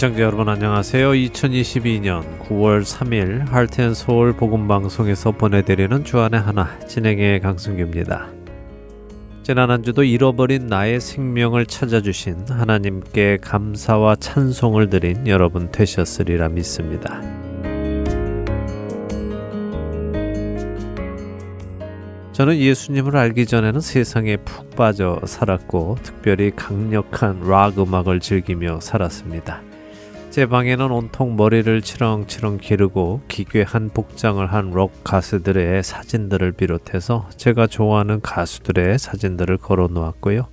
애청자 여러분 안녕하세요. 2022년 9월 3일 할텐 서울 복음 방송에서 보내드리는 주안의 하나 진행의 강승규입니다. 지난 한 주도 잃어버린 나의 생명을 찾아주신 하나님께 감사와 찬송을 드린 여러분 되셨으리라 믿습니다. 저는 예수님을 알기 전에는 세상에 푹 빠져 살았고 특별히 강력한 락 음악을 즐기며 살았습니다. 제 방에는 온통 머리를 치렁치렁 기르고 기괴한 복장을 한 록 가수들의 사진들을 비롯해서 제가 좋아하는 가수들의 사진들을 걸어 놓았고요.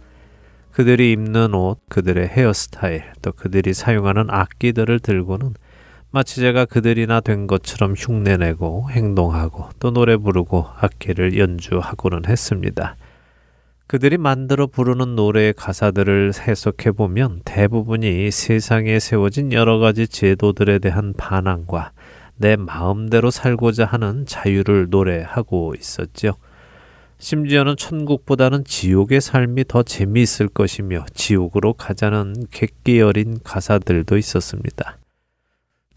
그들이 입는 옷, 그들의 헤어스타일, 또 그들이 사용하는 악기들을 들고는 마치 제가 그들이나 된 것처럼 흉내내고 행동하고 또 노래 부르고 악기를 연주하고는 했습니다. 그들이 만들어 부르는 노래의 가사들을 해석해 보면 대부분이 세상에 세워진 여러 가지 제도들에 대한 반항과 내 마음대로 살고자 하는 자유를 노래하고 있었죠. 심지어는 천국보다는 지옥의 삶이 더 재미있을 것이며 지옥으로 가자는 객기 어린 가사들도 있었습니다.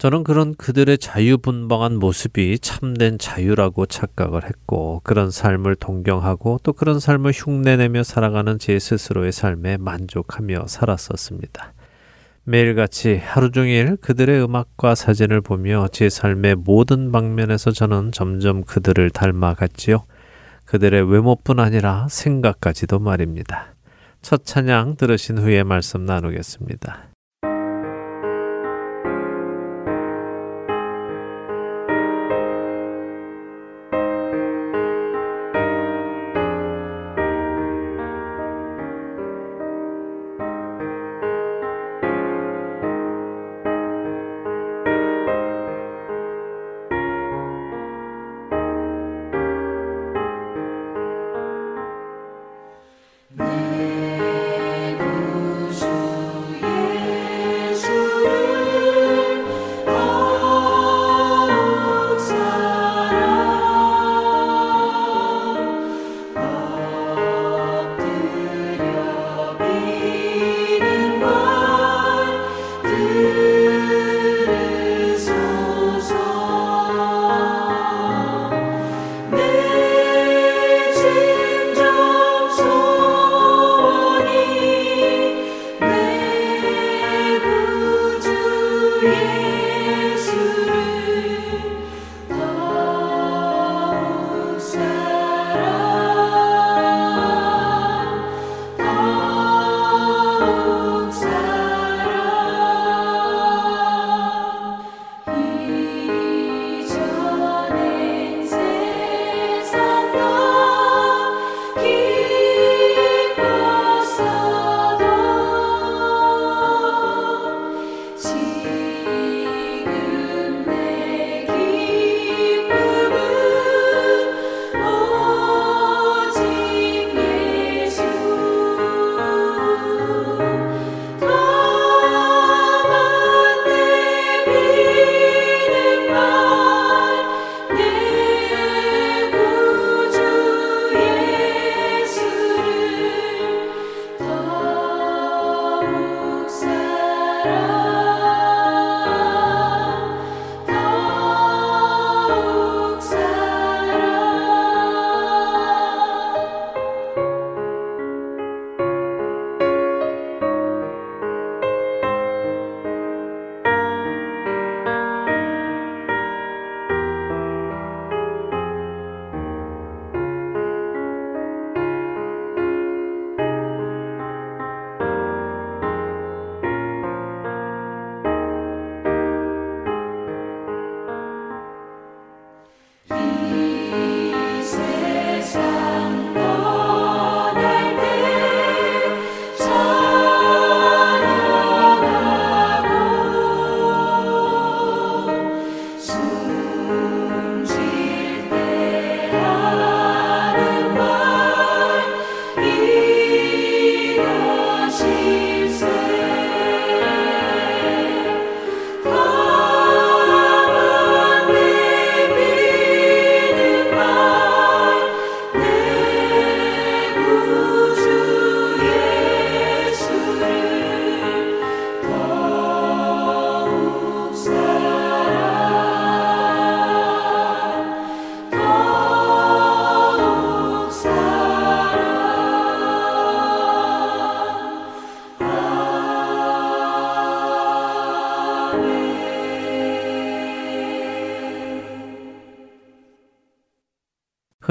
저는 그런 그들의 자유분방한 모습이 참된 자유라고 착각을 했고 그런 삶을 동경하고 또 그런 삶을 흉내내며 살아가는 제 스스로의 삶에 만족하며 살았었습니다. 매일같이 하루 종일 그들의 음악과 사진을 보며 제 삶의 모든 방면에서 저는 점점 그들을 닮아갔지요. 그들의 외모뿐 아니라 생각까지도 말입니다. 첫 찬양 들으신 후에 말씀 나누겠습니다.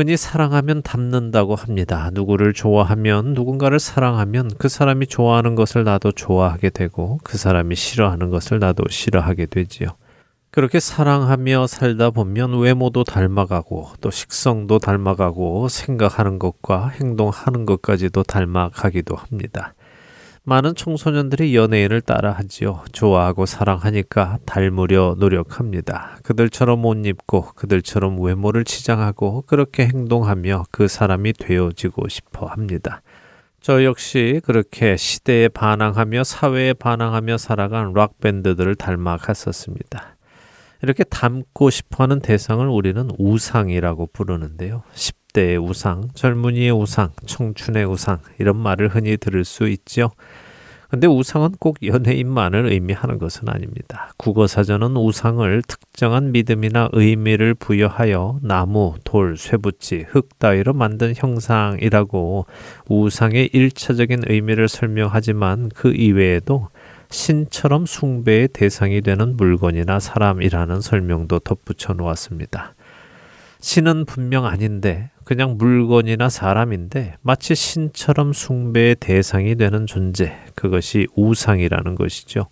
흔히 사랑하면 닮는다고 합니다. 누구를 좋아하면 누군가를 사랑하면 그 사람이 좋아하는 것을 나도 좋아하게 되고 그 사람이 싫어하는 것을 나도 싫어하게 되지요. 그렇게 사랑하며 살다 보면 외모도 닮아가고 또 식성도 닮아가고 생각하는 것과 행동하는 것까지도 닮아가기도 합니다. 많은 청소년들이 연예인을 따라하지요. 좋아하고 사랑하니까 닮으려 노력합니다. 그들처럼 옷 입고 그들처럼 외모를 치장하고 그렇게 행동하며 그 사람이 되어지고 싶어 합니다. 저 역시 그렇게 시대에 반항하며 사회에 반항하며 살아간 락 밴드들을 닮아갔었습니다. 이렇게 닮고 싶어 하는 대상을 우리는 우상이라고 부르는데요. 10대의 우상, 젊은이의 우상, 청춘의 우상, 이런 말을 흔히 들을 수 있죠. 근데 우상은 꼭 연예인만을 의미하는 것은 아닙니다. 국어사전은 우상을 특정한 믿음이나 의미를 부여하여 나무, 돌, 쇠붙이, 흙 따위로 만든 형상이라고 우상의 일차적인 의미를 설명하지만 그 이외에도 신처럼 숭배의 대상이 되는 물건이나 사람이라는 설명도 덧붙여 놓았습니다. 신은 분명 아닌데 그냥 물건이나 사람인데 마치 신처럼 숭배의 대상이 되는 존재, 그것이 우상이라는 것이죠.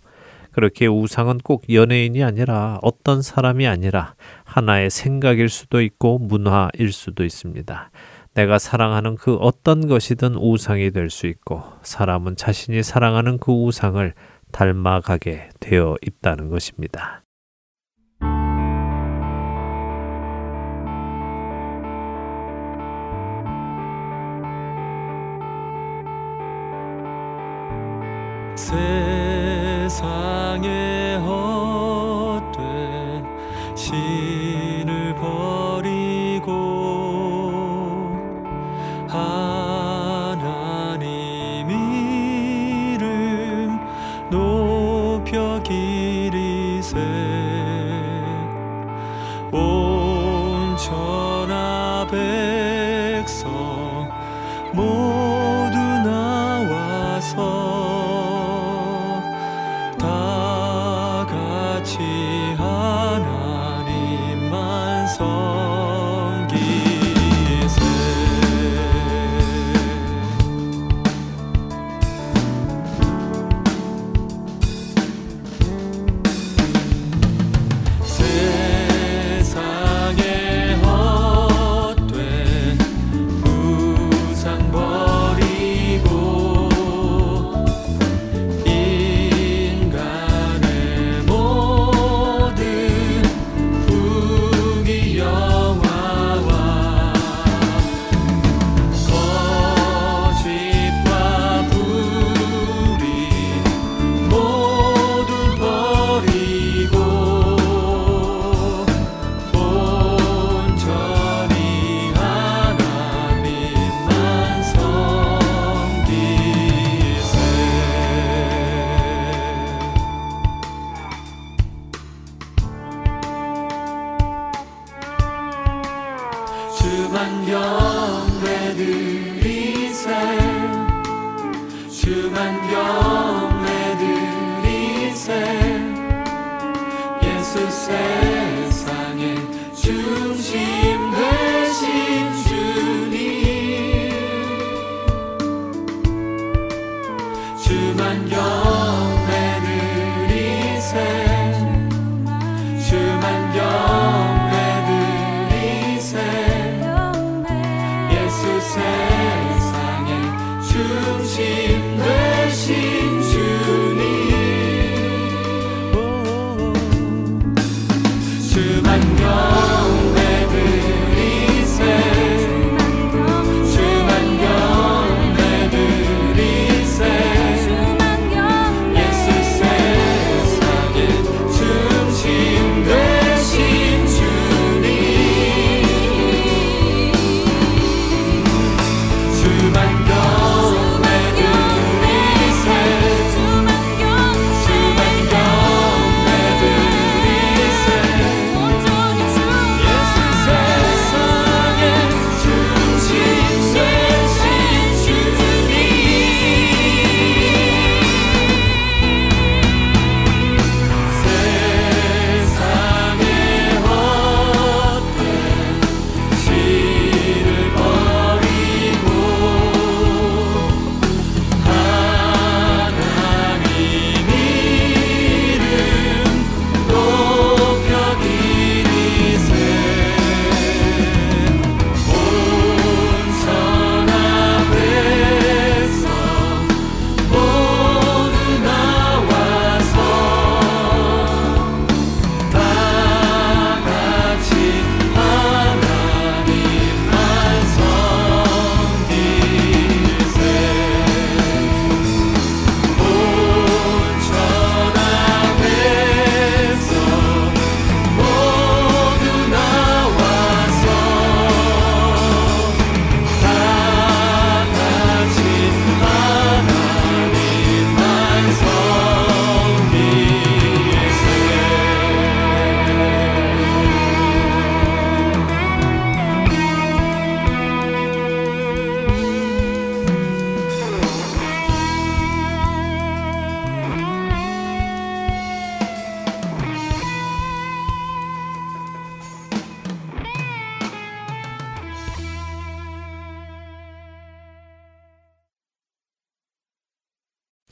그렇게 우상은 꼭 연예인이 아니라 어떤 사람이 아니라 하나의 생각일 수도 있고 문화일 수도 있습니다. 내가 사랑하는 그 어떤 것이든 우상이 될 수 있고 사람은 자신이 사랑하는 그 우상을 닮아가게 되어 있다는 것입니다. 세상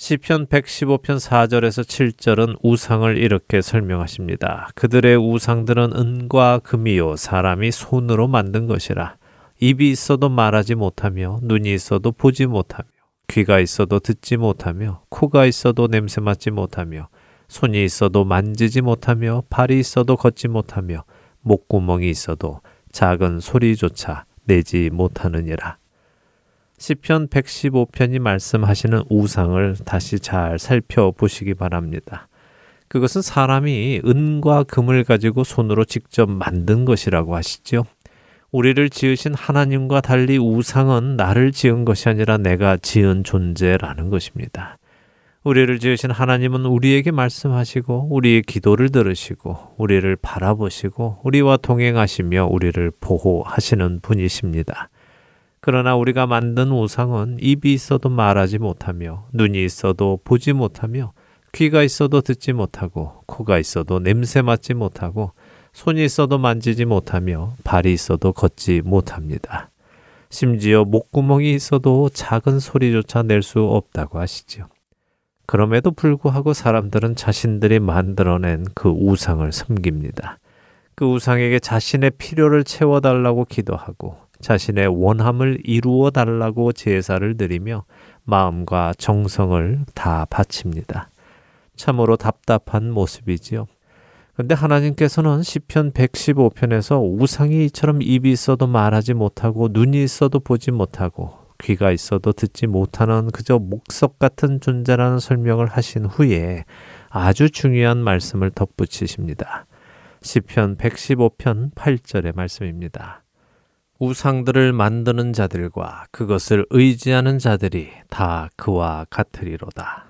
시편 115편 4절에서 7절은 우상을 이렇게 설명하십니다. 그들의 우상들은 은과 금이요 사람이 손으로 만든 것이라 입이 있어도 말하지 못하며 눈이 있어도 보지 못하며 귀가 있어도 듣지 못하며 코가 있어도 냄새 맡지 못하며 손이 있어도 만지지 못하며 발이 있어도 걷지 못하며 목구멍이 있어도 작은 소리조차 내지 못하느니라. 시편 115편이 말씀하시는 우상을 다시 잘 살펴보시기 바랍니다. 그것은 사람이 은과 금을 가지고 손으로 직접 만든 것이라고 하시죠. 우리를 지으신 하나님과 달리 우상은 나를 지은 것이 아니라 내가 지은 존재라는 것입니다. 우리를 지으신 하나님은 우리에게 말씀하시고 우리의 기도를 들으시고 우리를 바라보시고 우리와 동행하시며 우리를 보호하시는 분이십니다. 그러나 우리가 만든 우상은 입이 있어도 말하지 못하며 눈이 있어도 보지 못하며 귀가 있어도 듣지 못하고 코가 있어도 냄새 맡지 못하고 손이 있어도 만지지 못하며 발이 있어도 걷지 못합니다. 심지어 목구멍이 있어도 작은 소리조차 낼 수 없다고 하시지요. 그럼에도 불구하고 사람들은 자신들이 만들어낸 그 우상을 섬깁니다. 그 우상에게 자신의 필요를 채워달라고 기도하고 자신의 원함을 이루어 달라고 제사를 드리며 마음과 정성을 다 바칩니다. 참으로 답답한 모습이지요. 근데 하나님께서는 시편 115편에서 우상이 이처럼 입이 있어도 말하지 못하고 눈이 있어도 보지 못하고 귀가 있어도 듣지 못하는 그저 목석 같은 존재라는 설명을 하신 후에 아주 중요한 말씀을 덧붙이십니다. 시편 115편 8절의 말씀입니다. 우상들을 만드는 자들과 그것을 의지하는 자들이 다 그와 같으리로다.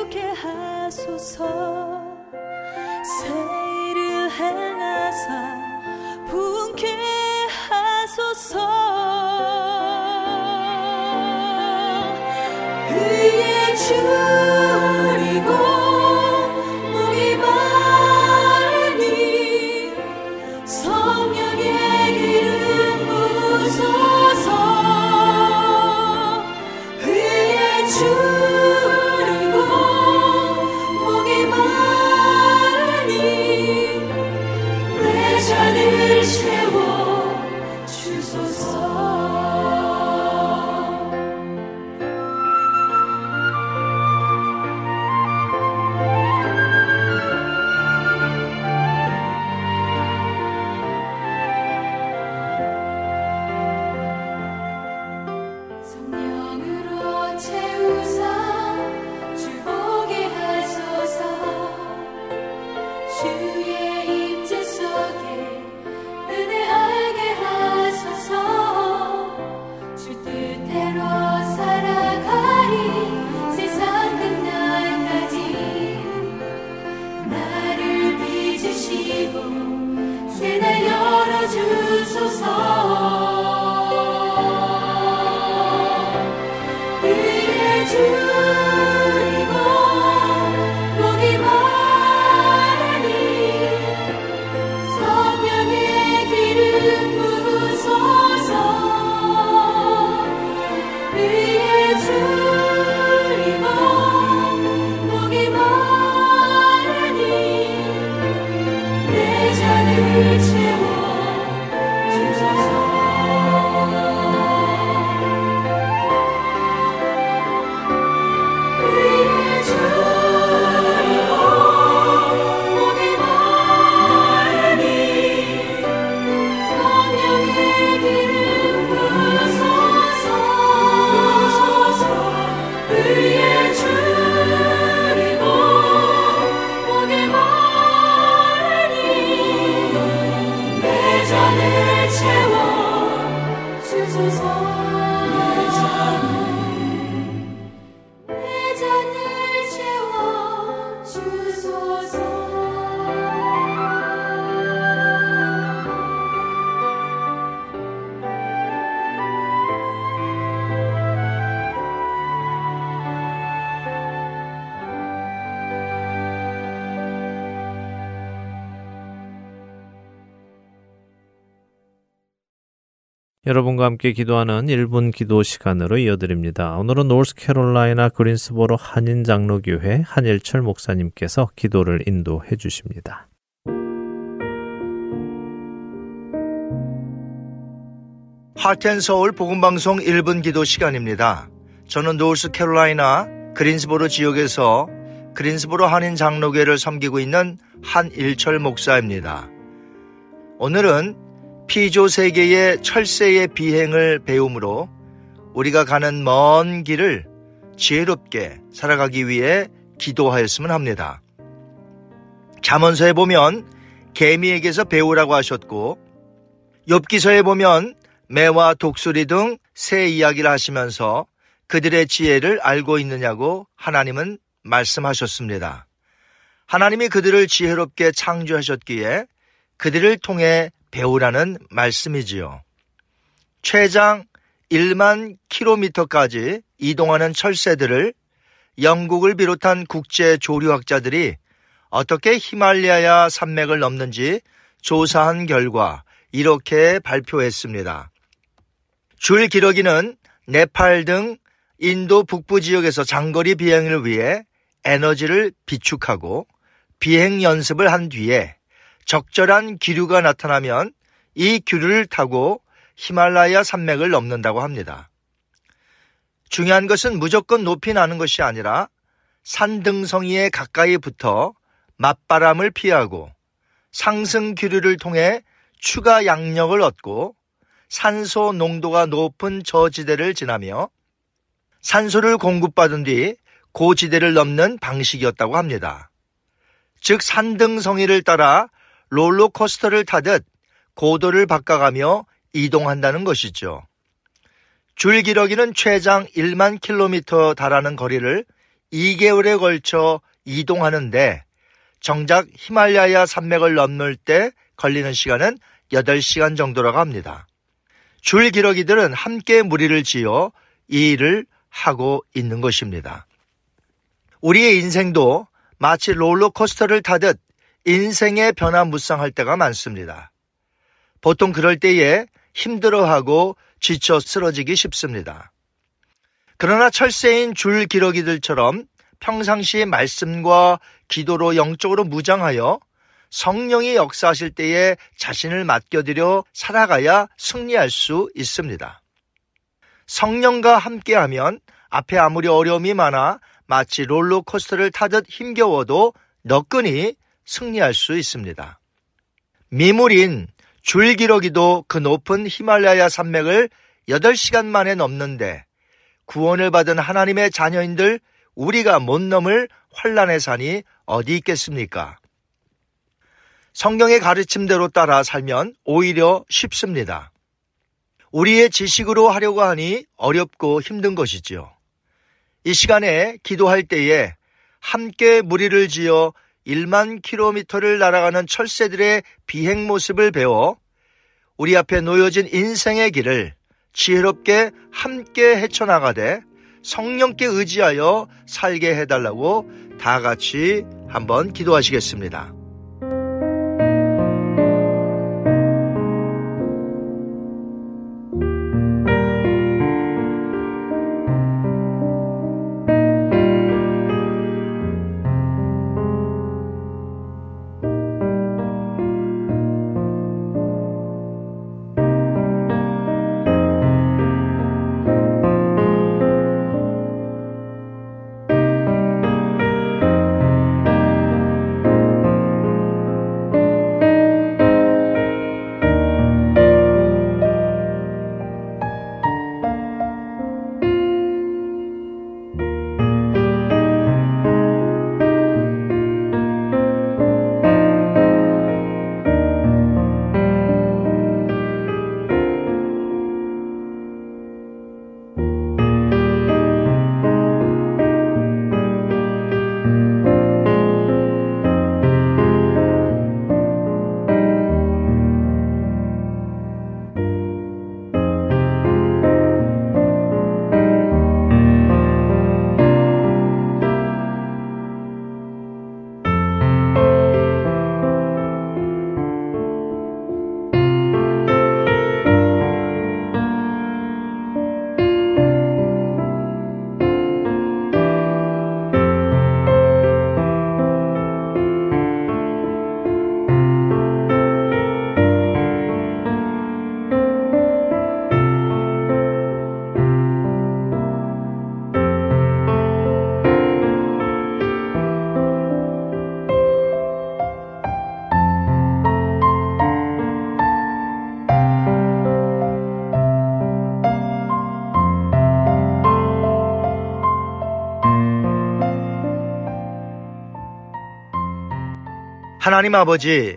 자유케 하소서. 새 일을 행하사 분케 하소서 여러분과 함께 기도하는 1분 기도 시간으로 이어드립니다. 오늘은 노스캐롤라이나 그린스보로 한인 장로교회 한일철 목사님께서 기도를 인도해 주십니다. 하텐 서울 복음 방송 1분 기도 시간입니다. 저는 노스캐롤라이나 그린스보로 지역에서 그린스보로 한인 장로교회를 섬기고 있는 한일철 목사입니다. 오늘은 피조 세계의 철새의 비행을 배움으로 우리가 가는 먼 길을 지혜롭게 살아가기 위해 기도하였으면 합니다. 잠언서에 보면 개미에게서 배우라고 하셨고 욥기서에 보면 매와 독수리 등 새 이야기를 하시면서 그들의 지혜를 알고 있느냐고 하나님은 말씀하셨습니다. 하나님이 그들을 지혜롭게 창조하셨기에 그들을 통해 배우라는 말씀이지요. 최장 1만 킬로미터까지 이동하는 철새들을 영국을 비롯한 국제 조류학자들이 어떻게 히말라야 산맥을 넘는지 조사한 결과 이렇게 발표했습니다. 줄 기러기는 네팔 등 인도 북부 지역에서 장거리 비행을 위해 에너지를 비축하고 비행 연습을 한 뒤에 적절한 기류가 나타나면 이 기류를 타고 히말라야 산맥을 넘는다고 합니다. 중요한 것은 무조건 높이 나는 것이 아니라 산등성이에 가까이 붙어 맞바람을 피하고 상승 기류를 통해 추가 양력을 얻고 산소 농도가 높은 저지대를 지나며 산소를 공급받은 뒤 고지대를 넘는 방식이었다고 합니다. 즉 산등성이를 따라 롤러코스터를 타듯 고도를 바꿔가며 이동한다는 것이죠. 줄기러기는 최장 1만 킬로미터 달하는 거리를 2개월에 걸쳐 이동하는데 정작 히말라야 산맥을 넘을 때 걸리는 시간은 8시간 정도라고 합니다. 줄기러기들은 함께 무리를 지어 이 일을 하고 있는 것입니다. 우리의 인생도 마치 롤러코스터를 타듯 인생의 변화무쌍할 때가 많습니다. 보통 그럴 때에 힘들어하고 지쳐 쓰러지기 쉽습니다. 그러나 철새인 줄 기러기들처럼 평상시 말씀과 기도로 영적으로 무장하여 성령이 역사하실 때에 자신을 맡겨드려 살아가야 승리할 수 있습니다. 성령과 함께하면 앞에 아무리 어려움이 많아 마치 롤러코스터를 타듯 힘겨워도 너끈히 승리할 수 있습니다. 미물인 줄기러기도 그 높은 히말라야 산맥을 8시간 만에 넘는데 구원을 받은 하나님의 자녀인들 우리가 못 넘을 환란의 산이 어디 있겠습니까? 성경의 가르침대로 따라 살면 오히려 쉽습니다. 우리의 지식으로 하려고 하니 어렵고 힘든 것이지요. 이 시간에 기도할 때에 함께 무리를 지어 1만 킬로미터를 날아가는 철새들의 비행 모습을 배워 우리 앞에 놓여진 인생의 길을 지혜롭게 함께 헤쳐나가되 성령께 의지하여 살게 해달라고 다 같이 한번 기도하시겠습니다. 하나님 아버지,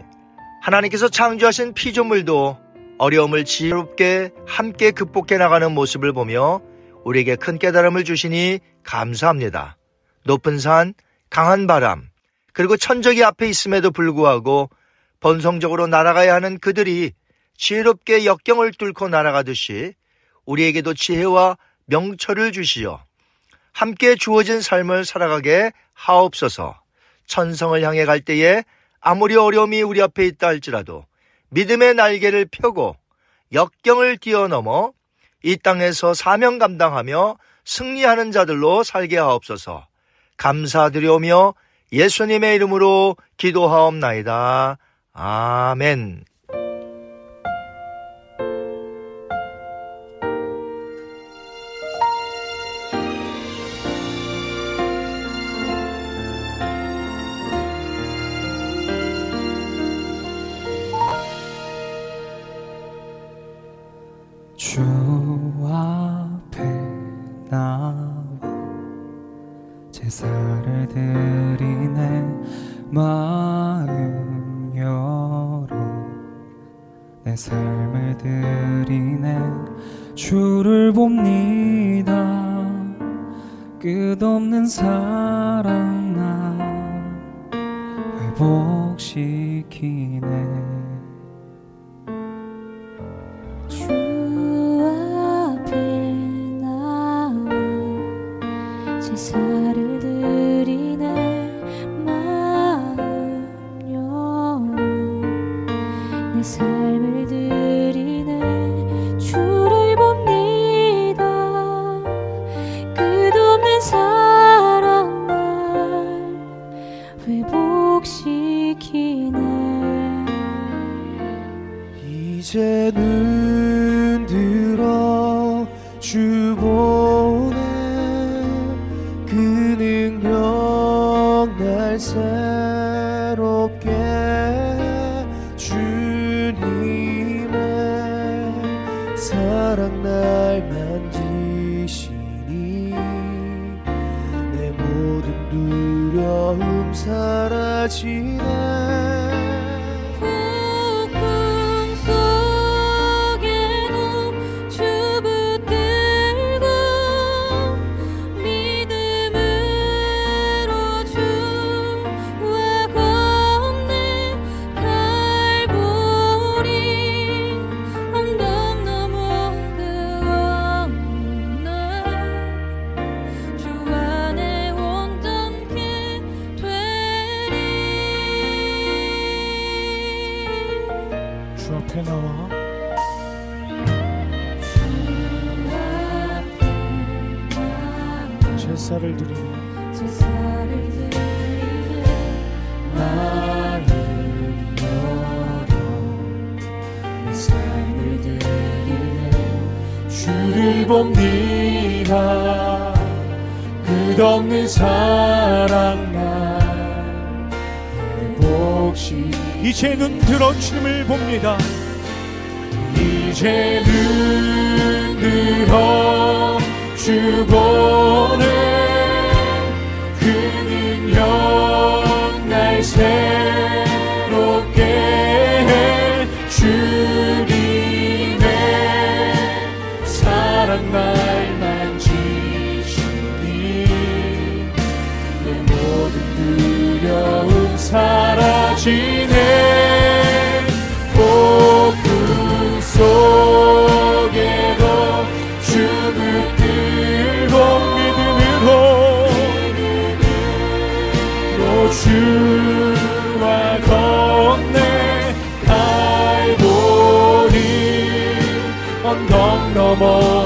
하나님께서 창조하신 피조물도 어려움을 지혜롭게 함께 극복해 나가는 모습을 보며 우리에게 큰 깨달음을 주시니 감사합니다. 높은 산, 강한 바람, 그리고 천적이 앞에 있음에도 불구하고 번성적으로 날아가야 하는 그들이 지혜롭게 역경을 뚫고 날아가듯이 우리에게도 지혜와 명철을 주시어 함께 주어진 삶을 살아가게 하옵소서 천성을 향해 갈 때에 아무리 어려움이 우리 앞에 있다 할지라도 믿음의 날개를 펴고 역경을 뛰어넘어 이 땅에서 사명 감당하며 승리하는 자들로 살게 하옵소서 감사드려오며 예수님의 이름으로 기도하옵나이다. 아멘. 나와 제사를 드리네 마음 열어 내 삶을 드리네 주를 봅니다. 끝없는 사랑 나 회복시키네 이제 넘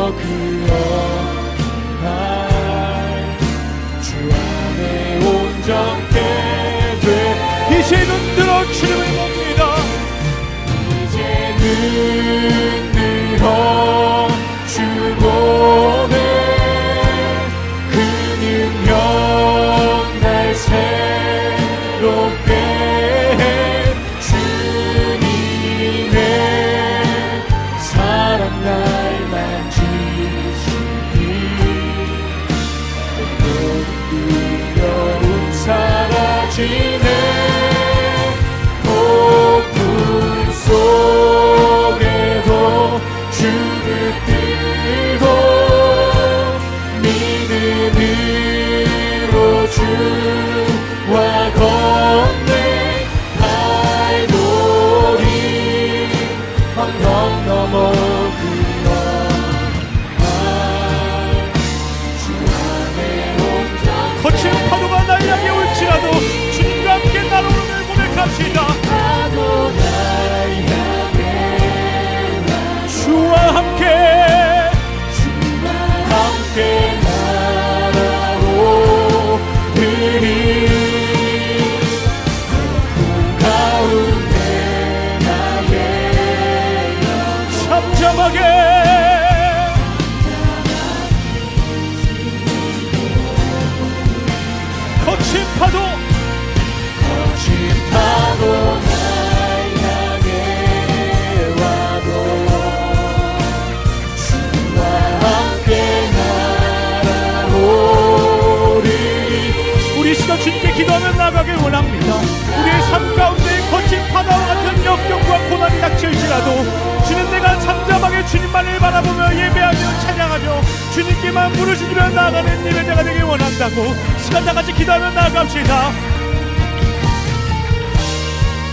시간 주님께 기도하며 나가길 원합니다. 우리의 삶 가운데 거친 파도와 같은 역경과 고난이 닥칠지라도 주는 내가 잠잠하게 주님만을 바라보며 예배하며 찬양하며 주님께만 부르짖으며 나아가는 예배자가 되길 원한다고 시간 다 같이 기도하며 나아갑시다.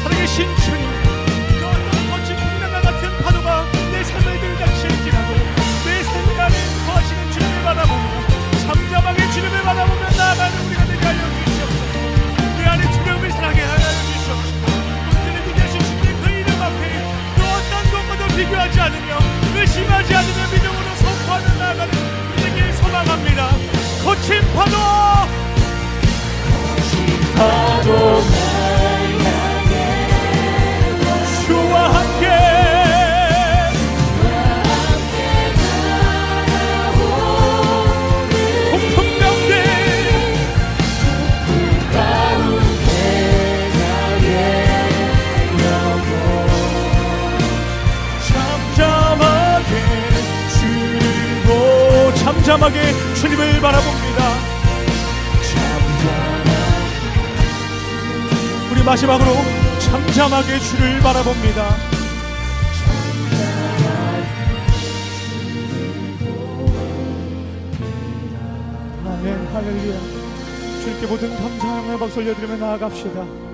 살아계신 주님 그 어떤 거친 풍랑과 같은 파도가 내 삶을 들이닥칠지라도 내삶 안에 거하시는 주님을 바라보며 잠잠하게 주님을 바라보며 비교하지 않으며 의심하지 않으며 믿음으로 선포하며 나아가는 우리에게 소망합니다. 거친 파도! 파도 잠잠하게 주님을 바라봅니다. 우리 마지막으로 잠잠하게 주를 바라봅니다. 아멘. 할렐루야. 주님께 모든 감사함을 박수 올려드리며 나아갑시다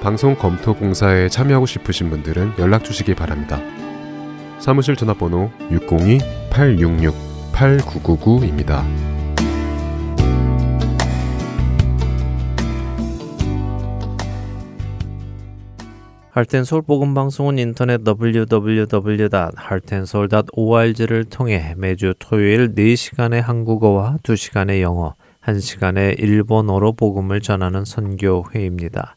방송 검토 봉사에 참여하고 싶으신 분들은 연락 주시기 바랍니다. 사무실 전화번호 602-866-8999입니다. 할텐 서울 복음 방송은 인터넷 www.hartenseoul.org를 통해 매주 토요일 4시간의 한국어와 2시간의 영어, 1시간의 일본어로 복음을 전하는 선교 회입니다.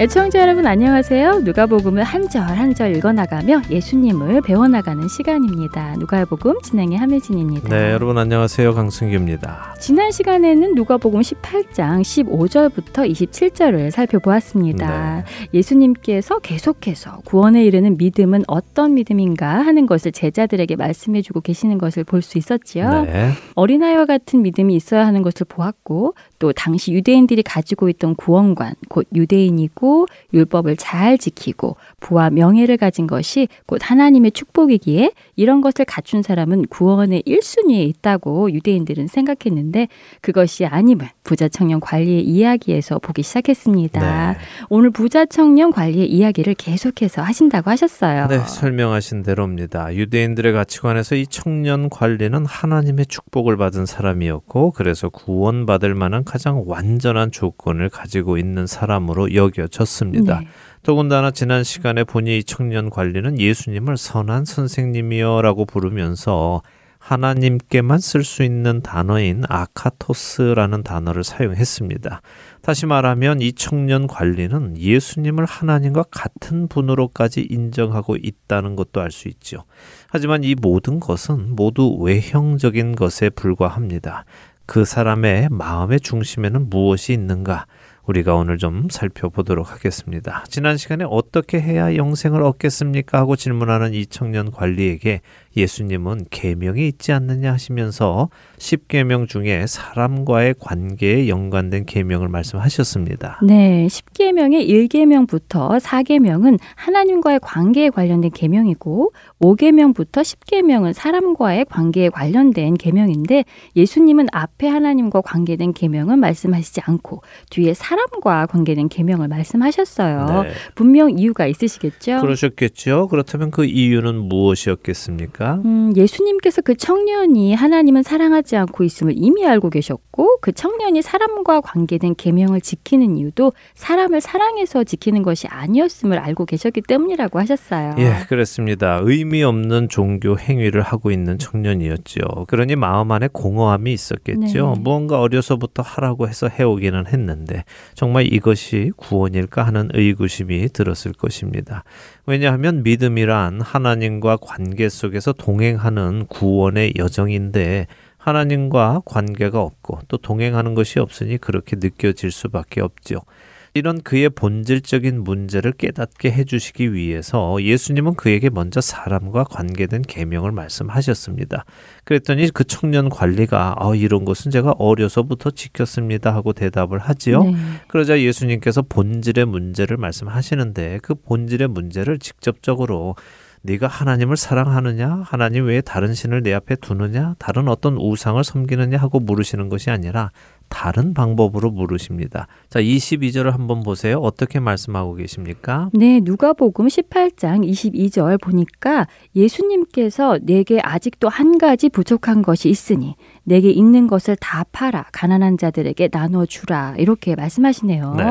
애청자 여러분 안녕하세요. 누가복음을 한 절 한 절 읽어나가며 예수님을 배워나가는 시간입니다. 누가복음 진행의 함혜진입니다. 네, 여러분 안녕하세요. 강승규입니다. 지난 시간에는 누가복음 18장 15절부터 27절을 살펴보았습니다. 예수님께서 계속해서 구원에 이르는 믿음은 어떤 믿음인가 하는 것을 제자들에게 말씀해주고 계시는 것을 볼 수 있었지요. 네. 어린아이와 같은 믿음이 있어야 하는 것을 보았고 또 당시 유대인들이 가지고 있던 구원관 곧 유대인이고 하고 율법을 잘 지키고 부와 명예를 가진 것이 곧 하나님의 축복이기에 이런 것을 갖춘 사람은 구원의 1순위에 있다고 유대인들은 생각했는데 그것이 아님을 부자 청년 관리의 이야기에서 보기 시작했습니다. 네. 오늘 부자 청년 관리의 이야기를 계속해서 하신다고 하셨어요. 네, 설명하신 대로입니다. 유대인들의 가치관에서 이 청년 관리는 하나님의 축복을 받은 사람이었고, 그래서 구원받을 만한 가장 완전한 조건을 가지고 있는 사람으로 여겨졌 습니다. 네. 더군다나 지난 시간에 보니 이 청년 관리는 예수님을 선한 선생님이여라고 부르면서 하나님께만 쓸 수 있는 단어인 아카토스라는 단어를 사용했습니다. 다시 말하면 이 청년 관리는 예수님을 하나님과 같은 분으로까지 인정하고 있다는 것도 알 수 있죠. 하지만 이 모든 것은 모두 외형적인 것에 불과합니다. 그 사람의 마음의 중심에는 무엇이 있는가? 우리가 오늘 좀 살펴보도록 하겠습니다. 지난 시간에 어떻게 해야 영생을 얻겠습니까? 하고 질문하는 이 청년 관리에게 예수님은 계명이 있지 않느냐 하시면서 10계명 중에 사람과의 관계에 연관된 계명을 말씀하셨습니다. 네, 10계명의 1계명부터 4계명은 하나님과의 관계에 관련된 계명이고 5계명부터 10계명은 사람과의 관계에 관련된 계명인데 예수님은 앞에 하나님과 관계된 계명은 말씀하시지 않고 뒤에 사람과 관계된 계명을 말씀하셨어요. 네. 분명 이유가 있으시겠죠? 그러셨겠죠. 그렇다면 그 이유는 무엇이었겠습니까? 음, 예수님께서 그 청년이 하나님은 사랑하지 않고 있음을 이미 알고 계셨고 그 청년이 사람과 관계된 계명을 지키는 이유도 사람을 사랑해서 지키는 것이 아니었음을 알고 계셨기 때문이라고 하셨어요. 예, 그렇습니다. 의미 없는 종교 행위를 하고 있는 청년이었죠. 그러니 마음 안에 공허함이 있었겠죠. 네. 무언가 어려서부터 하라고 해서 해오기는 했는데 정말 이것이 구원일까 하는 의구심이 들었을 것입니다. 왜냐하면 믿음이란 하나님과 관계 속에서 동행하는 구원의 여정인데 하나님과 관계가 없고 또 동행하는 것이 없으니 그렇게 느껴질 수밖에 없죠. 이런 그의 본질적인 문제를 깨닫게 해주시기 위해서 예수님은 그에게 먼저 사람과 관계된 계명을 말씀하셨습니다. 그랬더니 그 청년 관리가 아, 이런 것은 제가 어려서부터 지켰습니다 하고 대답을 하지요. 네. 그러자 예수님께서 본질의 문제를 말씀하시는데 그 본질의 문제를 직접적으로 네가 하나님을 사랑하느냐? 하나님 외에 다른 신을 내 앞에 두느냐? 다른 어떤 우상을 섬기느냐 하고 물으시는 것이 아니라 다른 방법으로 물으십니다. 자, 22절을 한번 보세요. 어떻게 말씀하고 계십니까? 네, 누가복음 18장 22절 보니까 예수님께서 내게 아직도 한 가지 부족한 것이 있으니 내게 있는 것을 다 팔아 가난한 자들에게 나눠 주라. 이렇게 말씀하시네요. 네.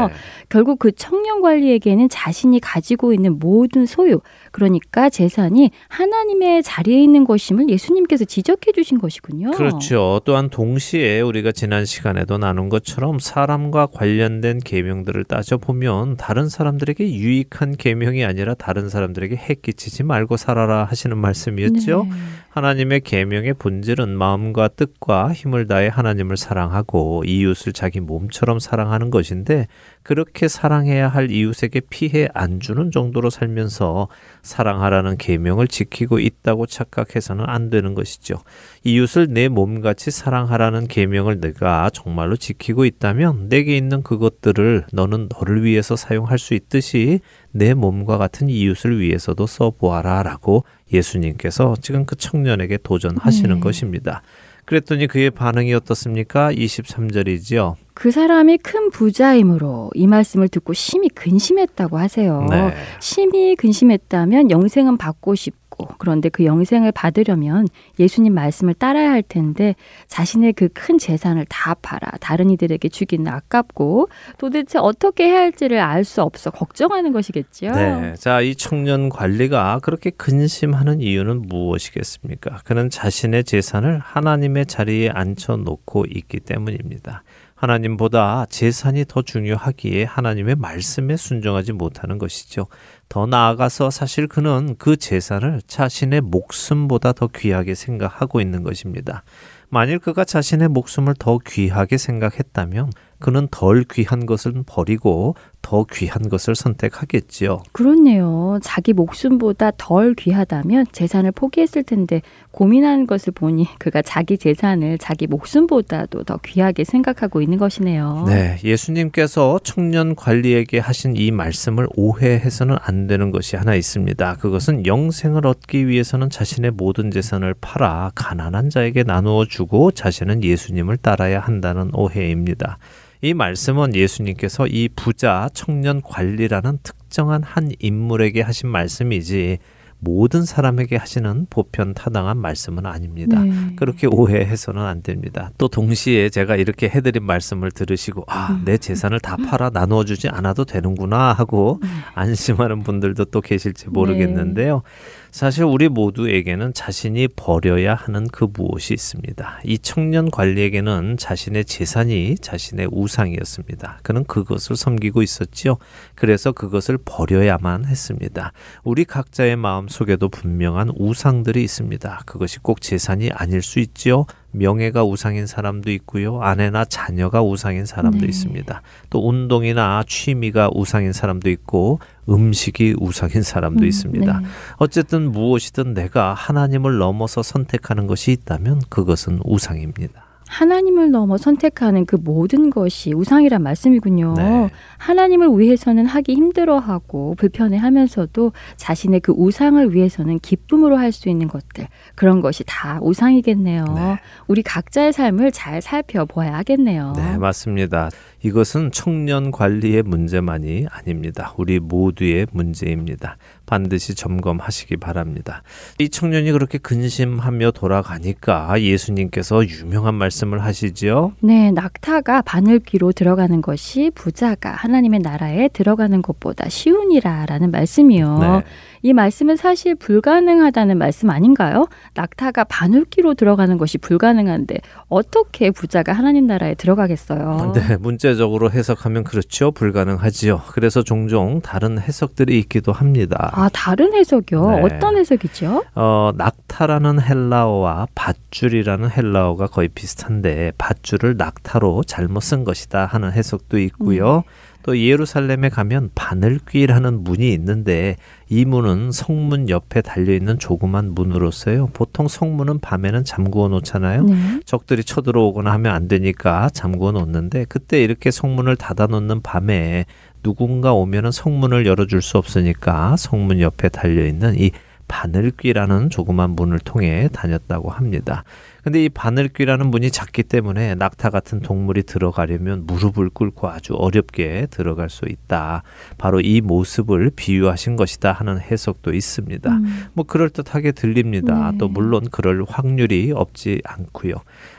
결국 그 청년 관리에게는 자신이 가지고 있는 모든 소유, 그러니까 재산이 하나님의 자리에 있는 것임을 예수님께서 지적해 주신 것이군요. 그렇죠. 또한 동시에 우리가 지난 시간에 도 나눈 것처럼 사람과 관련된 계명들을 따져 보면 다른 사람들에게 유익한 계명이 아니라 다른 사람들에게 해 끼치지 말고 살아라 하시는 말씀이었죠. 네. 하나님의 계명의 본질은 마음과 뜻과 힘을 다해 하나님을 사랑하고 이웃을 자기 몸처럼 사랑하는 것인데 그렇게 사랑해야 할 이웃에게 피해 안 주는 정도로 살면서 사랑하라는 계명을 지키고 있다고 착각해서는 안 되는 것이죠. 이웃을 내 몸같이 사랑하라는 계명을 내가 정말로 지키고 있다면 내게 있는 그것들을 너는 너를 위해서 사용할 수 있듯이 내 몸과 같은 이웃을 위해서도 써보아라라고 예수님께서 지금 그 청년에게 도전하시는 네. 것입니다. 그랬더니 그의 반응이 어떻습니까? 23절이지요. 그 사람이 큰 부자이므로 이 말씀을 듣고 심히 근심했다고 하세요. 네. 심히 근심했다면 영생은 받고 싶 고 그런데 그 영생을 받으려면 예수님 말씀을 따라야 할 텐데 자신의 그 큰 재산을 다 팔아 다른 이들에게 주기는 아깝고 도대체 어떻게 해야 할지를 알 수 없어 걱정하는 것이겠죠. 네. 자, 이 청년 관리가 그렇게 근심하는 이유는 무엇이겠습니까? 그는 자신의 재산을 하나님의 자리에 앉혀 놓고 있기 때문입니다. 하나님보다 재산이 더 중요하기에 하나님의 말씀에 순종하지 못하는 것이죠. 더 나아가서 사실 그는 그 재산을 자신의 목숨보다 더 귀하게 생각하고 있는 것입니다. 만일 그가 자신의 목숨을 더 귀하게 생각했다면 그는 덜 귀한 것을 버리고 더 귀한 것을 선택하겠지요. 그렇네요. 자기 목숨보다 덜 귀하다면 재산을 포기했을 텐데 고민하는 것을 보니 그가 자기 재산을 자기 목숨보다도 더 귀하게 생각하고 있는 것이네요. 네, 예수님께서 청년 관리에게 하신 이 말씀을 오해해서는 안 되는 것이 하나 있습니다. 그것은 영생을 얻기 위해서는 자신의 모든 재산을 팔아 가난한 자에게 나누어 주고 자신은 예수님을 따라야 한다는 오해입니다. 이 말씀은 예수님께서 이 부자 청년 관리라는 특정한 한 인물에게 하신 말씀이지 모든 사람에게 하시는 보편 타당한 말씀은 아닙니다. 네. 그렇게 오해해서는 안 됩니다. 또 동시에 제가 이렇게 해드린 말씀을 들으시고 아, 음. 내 재산을 다 팔아 나누어 주지 않아도 되는구나 하고 음. 안심하는 분들도 또 계실지 네. 모르겠는데요. 사실 우리 모두에게는 자신이 버려야 하는 그 무엇이 있습니다. 이 청년 관리에게는 자신의 재산이 자신의 우상이었습니다. 그는 그것을 섬기고 있었지요. 그래서 그것을 버려야만 했습니다. 우리 각자의 마음 속에도 분명한 우상들이 있습니다. 그것이 꼭 재산이 아닐 수 있지요. 명예가 우상인 사람도 있고요. 아내나 자녀가 우상인 사람도 네. 있습니다. 또 운동이나 취미가 우상인 사람도 있고 음식이 우상인 사람도 음, 있습니다. 네. 어쨌든 무엇이든 내가 하나님을 넘어서 선택하는 것이 있다면 그것은 우상입니다. 하나님을 넘어 선택하는 그 모든 것이 우상이란 말씀이군요. 네. 하나님을 위해서는 하기 힘들어하고 불편해하면서도 자신의 그 우상을 위해서는 기쁨으로 할 수 있는 것들 그런 것이 다 우상이겠네요. 네. 우리 각자의 삶을 잘 살펴보아야 하겠네요. 네, 맞습니다. 이것은 청년 관리의 문제만이 아닙니다. 우리 모두의 문제입니다. 반드시 점검하시기 바랍니다. 이 청년이 그렇게 근심하며 돌아가니까 예수님께서 유명한 말씀을 하시지요. 네, 낙타가 바늘 귀로 들어가는 것이 부자가 하나님의 나라에 들어가는 것보다 쉬우니라라는 말씀이요. 네. 이 말씀은 사실 불가능하다는 말씀 아닌가요? 낙타가 바늘귀로 들어가는 것이 불가능한데 어떻게 부자가 하나님 나라에 들어가겠어요? 네, 문제적으로 해석하면 그렇죠. 불가능하지요. 그래서 종종 다른 해석들이 있기도 합니다. 아, 다른 해석이요? 네. 어떤 해석이죠? 어, 낙타라는 헬라어와 밧줄이라는 헬라어가 거의 비슷한데 밧줄을 낙타로 잘못 쓴 것이다 하는 해석도 있고요. 또 예루살렘에 가면 바늘귀라는 문이 있는데 이 문은 성문 옆에 달려 있는 조그만 문으로서요. 보통 성문은 밤에는 잠그어 놓잖아요. 네. 적들이 쳐들어오거나 하면 안 되니까 잠그어 놓는데 그때 이렇게 성문을 닫아 놓는 밤에 누군가 오면은 성문을 열어줄 수 없으니까 성문 옆에 달려 있는 이 바늘귀라는 조그만 문을 통해 다녔다고 합니다. 근데 이 바늘귀라는 문이 작기 때문에 낙타 같은 동물이 들어가려면 무릎을 꿇고 아주 어렵게 들어갈 수 있다. 바로 이 모습을 비유하신 것이다 하는 해석도 있습니다. 음. 뭐 그럴듯하게 들립니다. 네. 또 물론 그럴 확률이 없지 않고요.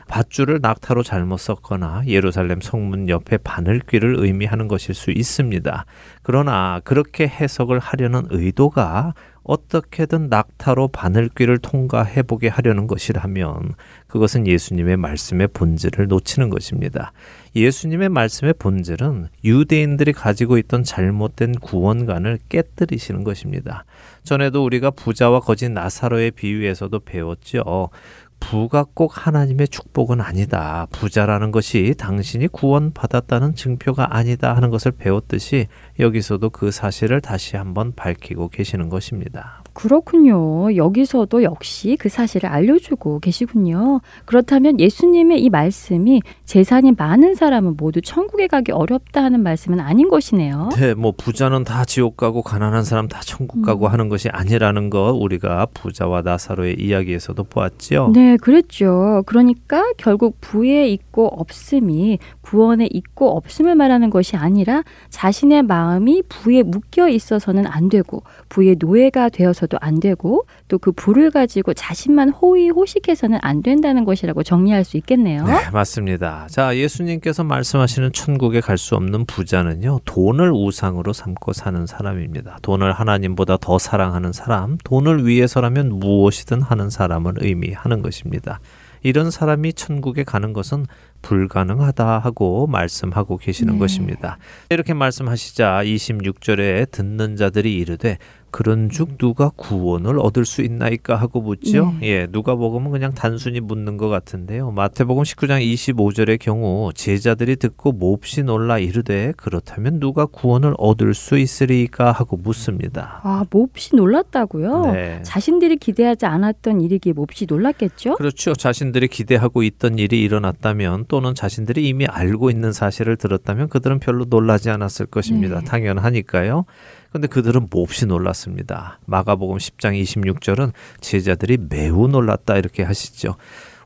밧줄을 낙타로 잘못 썼거나 예루살렘 성문 옆에 바늘귀를 의미하는 것일 수 있습니다. 그러나 그렇게 해석을 하려는 의도가 어떻게든 낙타로 바늘귀를 통과해 보게 하려는 것이라면 그것은 예수님의 말씀의 본질을 놓치는 것입니다. 예수님의 말씀의 본질은 유대인들이 가지고 있던 잘못된 구원관을 깨뜨리시는 것입니다. 전에도 우리가 부자와 거진 나사로의 비유에서도 배웠죠. 부가 꼭 하나님의 축복은 아니다. 부자라는 것이 당신이 구원받았다는 증표가 아니다 하는 것을 배웠듯이 여기서도 그 사실을 다시 한번 밝히고 계시는 것입니다. 그렇군요. 여기서도 역시 그 사실을 알려주고 계시군요. 그렇다면 예수님의 이 말씀이 재산이 많은 사람은 모두 천국에 가기 어렵다 하는 말씀은 아닌 것이네요. 네, 뭐 부자는 다 지옥 가고 가난한 사람 다 천국 가고 음. 하는 것이 아니라는 거 우리가 부자와 나사로의 이야기에서도 보았지요. 네, 그랬죠. 그러니까 결국 부에 있고 없음이 구원에 있고 없음을 말하는 것이 아니라 자신의 마음이 부에 묶여 있어서는 안 되고 부의 노예가 되어서 도 안 되고 또그 부를 가지고 자신만 호의 호식해서는 안 된다는 것이라고 정리할 수 있겠네요. 네, 맞습니다. 자, 예수님께서 말씀하시는 천국에 갈 수 없는 부자는요, 돈을 우상으로 삼고 사는 사람입니다. 돈을 하나님보다 더 사랑하는 사람, 돈을 위해서라면 무엇이든 하는 사람을 의미하는 것입니다. 이런 사람이 천국에 가는 것은 불가능하다 하고 말씀하고 계시는 네. 것입니다. 이렇게 말씀하시자 26절에 듣는 자들이 이르되 그런즉 누가 구원을 얻을 수 있나이까 하고 묻죠. 네. 예, 누가복음은 그냥 단순히 묻는 것 같은데요. 마태복음 19장 25절의 경우 제자들이 듣고 몹시 놀라 이르되 그렇다면 누가 구원을 얻을 수 있으리까 하고 묻습니다. 아, 몹시 놀랐다고요? 네. 자신들이 기대하지 않았던 일이기에 몹시 놀랐겠죠? 그렇죠. 자신들이 기대하고 있던 일이 일어났다면 또는 자신들이 이미 알고 있는 사실을 들었다면 그들은 별로 놀라지 않았을 것입니다. 네. 당연하니까요. 근데 그들은 몹시 놀랐습니다. 마가복음 10장 26절은 제자들이 매우 놀랐다 이렇게 하시죠.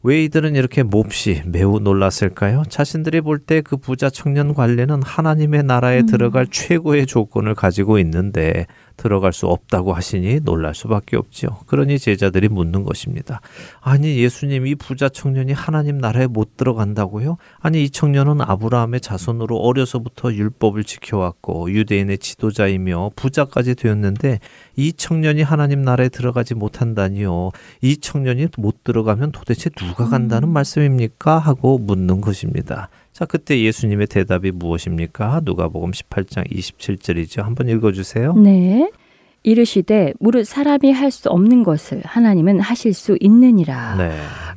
왜 이들은 이렇게 몹시 매우 놀랐을까요? 자신들이 볼 때 그 부자 청년 관리는 하나님의 나라에 음. 들어갈 최고의 조건을 가지고 있는데 들어갈 수 없다고 하시니 놀랄 수밖에 없죠. 그러니 제자들이 묻는 것입니다. 아니 예수님 이 부자 청년이 하나님 나라에 못 들어간다고요? 아니 이 청년은 아브라함의 자손으로 어려서부터 율법을 지켜왔고 유대인의 지도자이며 부자까지 되었는데 이 청년이 하나님 나라에 들어가지 못한다니요. 이 청년이 못 들어가면 도대체 누가 간다는 말씀입니까? 하고 묻는 것입니다. 자, 그때 예수님의 대답이 무엇입니까? 누가복음 18장 27절이죠. 한번 읽어 주세요. 네. 이르시되 무릇 사람이 할 수 없는 것을 하나님은 하실 수 있느니라. 네.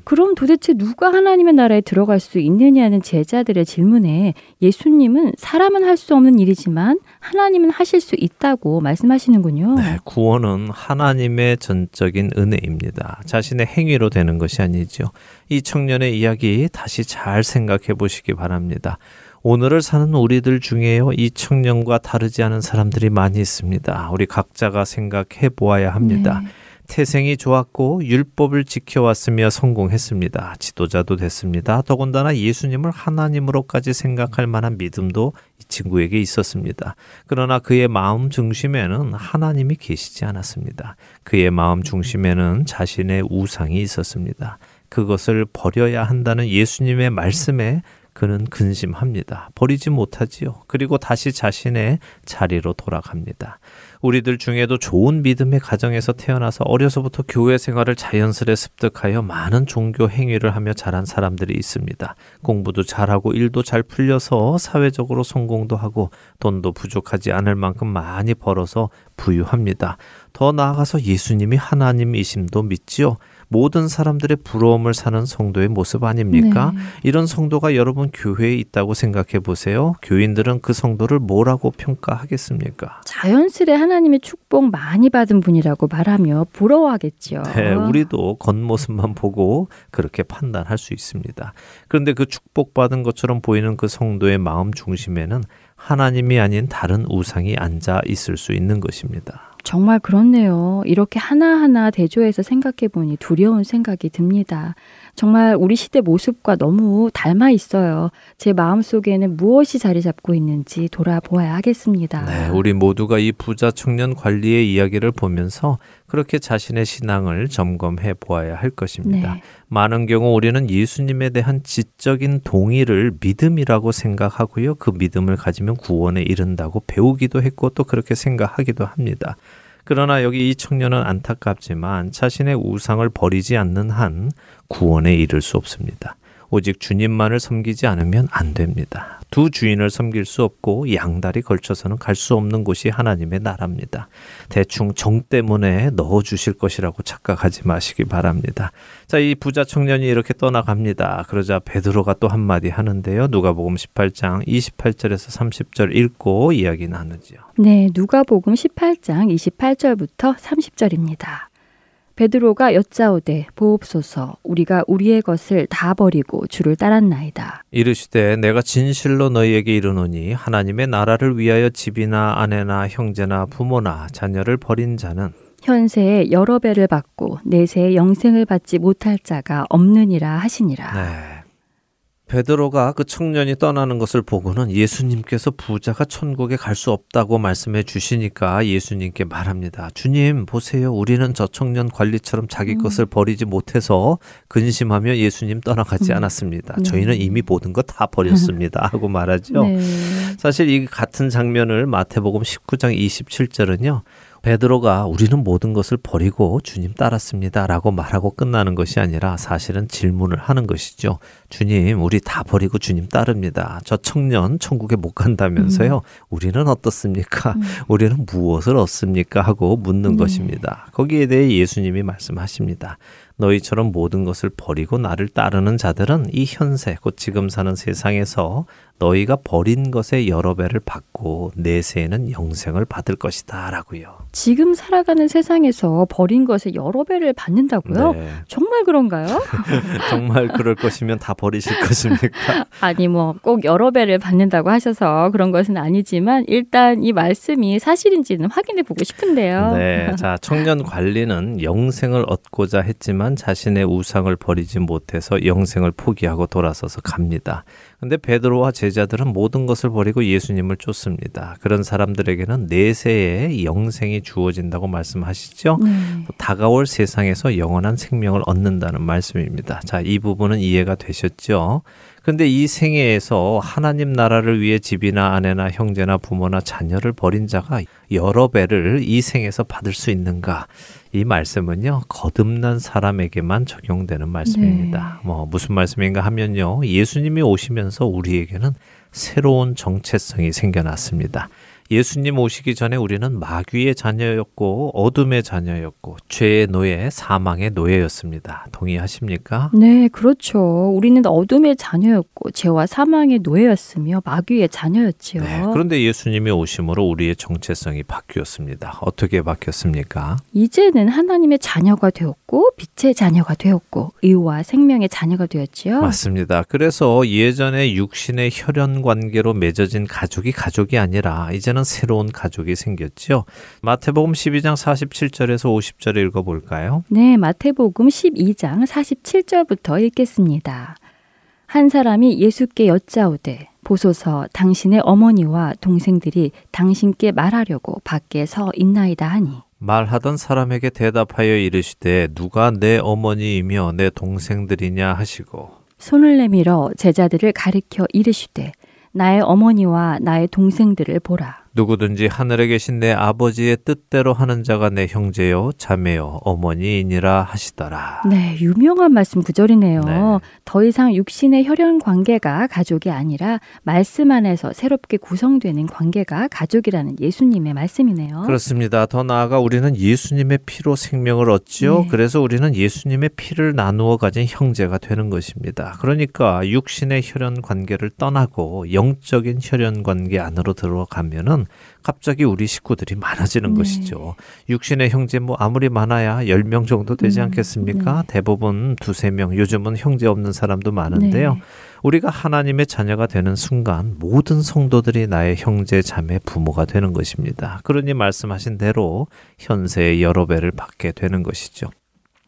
그럼 도대체 누가 하나님의 나라에 들어갈 수 있느냐는 제자들의 질문에 예수님은 사람은 할 수 없는 일이지만 하나님은 하실 수 있다고 말씀하시는군요. 네, 구원은 하나님의 전적인 은혜입니다. 자신의 행위로 되는 것이 아니죠. 이 청년의 이야기 다시 잘 생각해 보시기 바랍니다. 오늘을 사는 우리들 중에요, 이 청년과 다르지 않은 사람들이 많이 있습니다. 우리 각자가 생각해 보아야 합니다. 네. 태생이 좋았고 율법을 지켜왔으며 성공했습니다. 지도자도 됐습니다. 더군다나 예수님을 하나님으로까지 생각할 만한 믿음도 이 친구에게 있었습니다. 그러나 그의 마음 중심에는 하나님이 계시지 않았습니다. 그의 마음 중심에는 자신의 우상이 있었습니다. 그것을 버려야 한다는 예수님의 말씀에 그는 근심합니다. 버리지 못하지요. 그리고 다시 자신의 자리로 돌아갑니다. 우리들 중에도 좋은 믿음의 가정에서 태어나서 어려서부터 교회 생활을 자연스레 습득하여 많은 종교 행위를 하며 자란 사람들이 있습니다. 공부도 잘하고 일도 잘 풀려서 사회적으로 성공도 하고 돈도 부족하지 않을 만큼 많이 벌어서 부유합니다. 더 나아가서 예수님이 하나님이심도 믿지요. 모든 사람들의 부러움을 사는 성도의 모습 아닙니까? 네. 이런 성도가 여러분 교회에 있다고 생각해 보세요. 교인들은 그 성도를 뭐라고 평가하겠습니까? 자연스레 하나님의 축복 많이 받은 분이라고 말하며 부러워하겠죠. 네, 우리도 겉모습만 보고 그렇게 판단할 수 있습니다. 그런데 그 축복받은 것처럼 보이는 그 성도의 마음 중심에는 하나님이 아닌 다른 우상이 앉아 있을 수 있는 것입니다. 정말 그렇네요. 이렇게 하나하나 대조해서 생각해 보니 두려운 생각이 듭니다. 정말 우리 시대 모습과 너무 닮아 있어요. 제 마음 속에는 무엇이 자리 잡고 있는지 돌아보아야 하겠습니다. 네, 우리 모두가 이 부자 청년 관리의 이야기를 보면서 그렇게 자신의 신앙을 점검해 보아야 할 것입니다. 네. 많은 경우 우리는 예수님에 대한 지적인 동의를 믿음이라고 생각하고요. 그 믿음을 가지면 구원에 이른다고 배우기도 했고 또 그렇게 생각하기도 합니다. 그러나 여기 이 청년은 안타깝지만 자신의 우상을 버리지 않는 한 구원에 이를 수 없습니다. 오직 주님만을 섬기지 않으면 안 됩니다. 두 주인을 섬길 수 없고 양다리 걸쳐서는 갈 수 없는 곳이 하나님의 나라입니다. 대충 정 때문에 넣어 주실 것이라고 착각하지 마시기 바랍니다. 자, 이 부자 청년이 이렇게 떠나갑니다. 그러자 베드로가 또 한마디 하는데요. 누가복음 18장 28절에서 30절 읽고 이야기 나누지요. 네, 누가복음 18장 28절부터 30절입니다. 베드로가 여짜오되 보옵소서 우리가 우리의 것을 다 버리고 주를 따랐나이다. 이르시되 내가 진실로 너희에게 이르노니 하나님의 나라를 위하여 집이나 아내나 형제나 부모나 자녀를 버린 자는 현세에 여러 배를 받고 내세에 영생을 받지 못할 자가 없느니라 하시니라. 네. 베드로가 그 청년이 떠나는 것을 보고는 예수님께서 부자가 천국에 갈 수 없다고 말씀해 주시니까 예수님께 말합니다. 주님, 보세요. 우리는 저 청년 관리처럼 자기 음. 것을 버리지 못해서 근심하며 예수님 떠나가지 음. 않았습니다. 네. 저희는 이미 모든 거다 버렸습니다. 하고 말하죠. 네. 사실 이 같은 장면을 마태복음 19장 27절은요. 베드로가 우리는 모든 것을 버리고 주님 따랐습니다라고 말하고 끝나는 것이 아니라 사실은 질문을 하는 것이죠. 주님, 우리 다 버리고 주님 따릅니다. 저 청년 천국에 못 간다면서요. 우리는 어떻습니까? 음. 우리는 무엇을 얻습니까? 하고 묻는 네. 것입니다. 거기에 대해 예수님이 말씀하십니다. 너희처럼 모든 것을 버리고 나를 따르는 자들은 이 현세, 곧 지금 사는 세상에서 너희가 버린 것의 여러 배를 받고 내세에는 영생을 받을 것이다. 라고요. 지금 살아가는 세상에서 버린 것의 여러 배를 받는다고요? 네. 정말 그런가요? 정말 그럴 것이면 다 버리실 것입니까? 아니 뭐 꼭 여러 배를 받는다고 하셔서 그런 것은 아니지만 일단 이 말씀이 사실인지는 확인해 보고 싶은데요. 네. 자, 청년 관리는 영생을 얻고자 했지만 자신의 우상을 버리지 못해서 영생을 포기하고 돌아서서 갑니다. 근데 베드로와 제자들은 모든 것을 버리고 예수님을 쫓습니다. 그런 사람들에게는 내세에 영생이 주어진다고 말씀하시죠. 네. 또 다가올 세상에서 영원한 생명을 얻는다는 말씀입니다. 자, 이 부분은 이해가 되셨죠? 근데 이 생애에서 하나님 나라를 위해 집이나 아내나 형제나 부모나 자녀를 버린 자가 여러 배를 이 생에서 받을 수 있는가? 이 말씀은요, 거듭난 사람에게만 적용되는 말씀입니다. 뭐, 무슨 말씀인가 하면요, 예수님이 오시면서 우리에게는 새로운 정체성이 생겨났습니다. 예수님 오시기 전에 우리는 마귀의 자녀였고 어둠의 자녀였고 죄의 노예, 사망의 노예였습니다. 동의하십니까? 네, 그렇죠. 우리는 어둠의 자녀였고 죄와 사망의 노예였으며 마귀의 자녀였지요. 네, 그런데 예수님이 오심으로 우리의 정체성이 바뀌었습니다. 어떻게 바뀌었습니까? 이제는 하나님의 자녀가 되었고 빛의 자녀가 되었고 의와 생명의 자녀가 되었지요. 맞습니다. 그래서 예전에 육신의 혈연 관계로 맺어진 가족이 가족이 아니라 이제는 새로운 가족이 생겼죠. 마태복음 12장 47절에서 50절을 읽어볼까요? 네, 마태복음 12장 47절부터 읽겠습니다. 한 사람이 예수께 여짜오되 보소서 당신의 어머니와 동생들이 당신께 말하려고 밖에 서 있나이다 하니 말하던 사람에게 대답하여 이르시되 누가 내 어머니이며 내 동생들이냐 하시고 손을 내밀어 제자들을 가리켜 이르시되 나의 어머니와 나의 동생들을 보라. 누구든지 하늘에 계신 내 아버지의 뜻대로 하는 자가 내 형제요 자매요 어머니이니라 하시더라. 네, 유명한 말씀 구절이네요. 네. 더 이상 육신의 혈연 관계가 가족이 아니라 말씀 안에서 새롭게 구성되는 관계가 가족이라는 예수님의 말씀이네요. 그렇습니다. 더 나아가 우리는 예수님의 피로 생명을 얻지요. 네. 그래서 우리는 예수님의 피를 나누어 가진 형제가 되는 것입니다. 그러니까 육신의 혈연 관계를 떠나고 영적인 혈연 관계 안으로 들어가면은 갑자기 우리 식구들이 많아지는 네. 것이죠. 육신의 형제 뭐 아무리 많아야 10명 정도 되지 음, 않겠습니까? 대부분 두세 명, 요즘은 형제 없는 사람도 많은데요. 네. 우리가 하나님의 자녀가 되는 순간 모든 성도들이 나의 형제, 자매, 부모가 되는 것입니다. 그러니 말씀하신 대로 현세의 여러 배를 받게 되는 것이죠.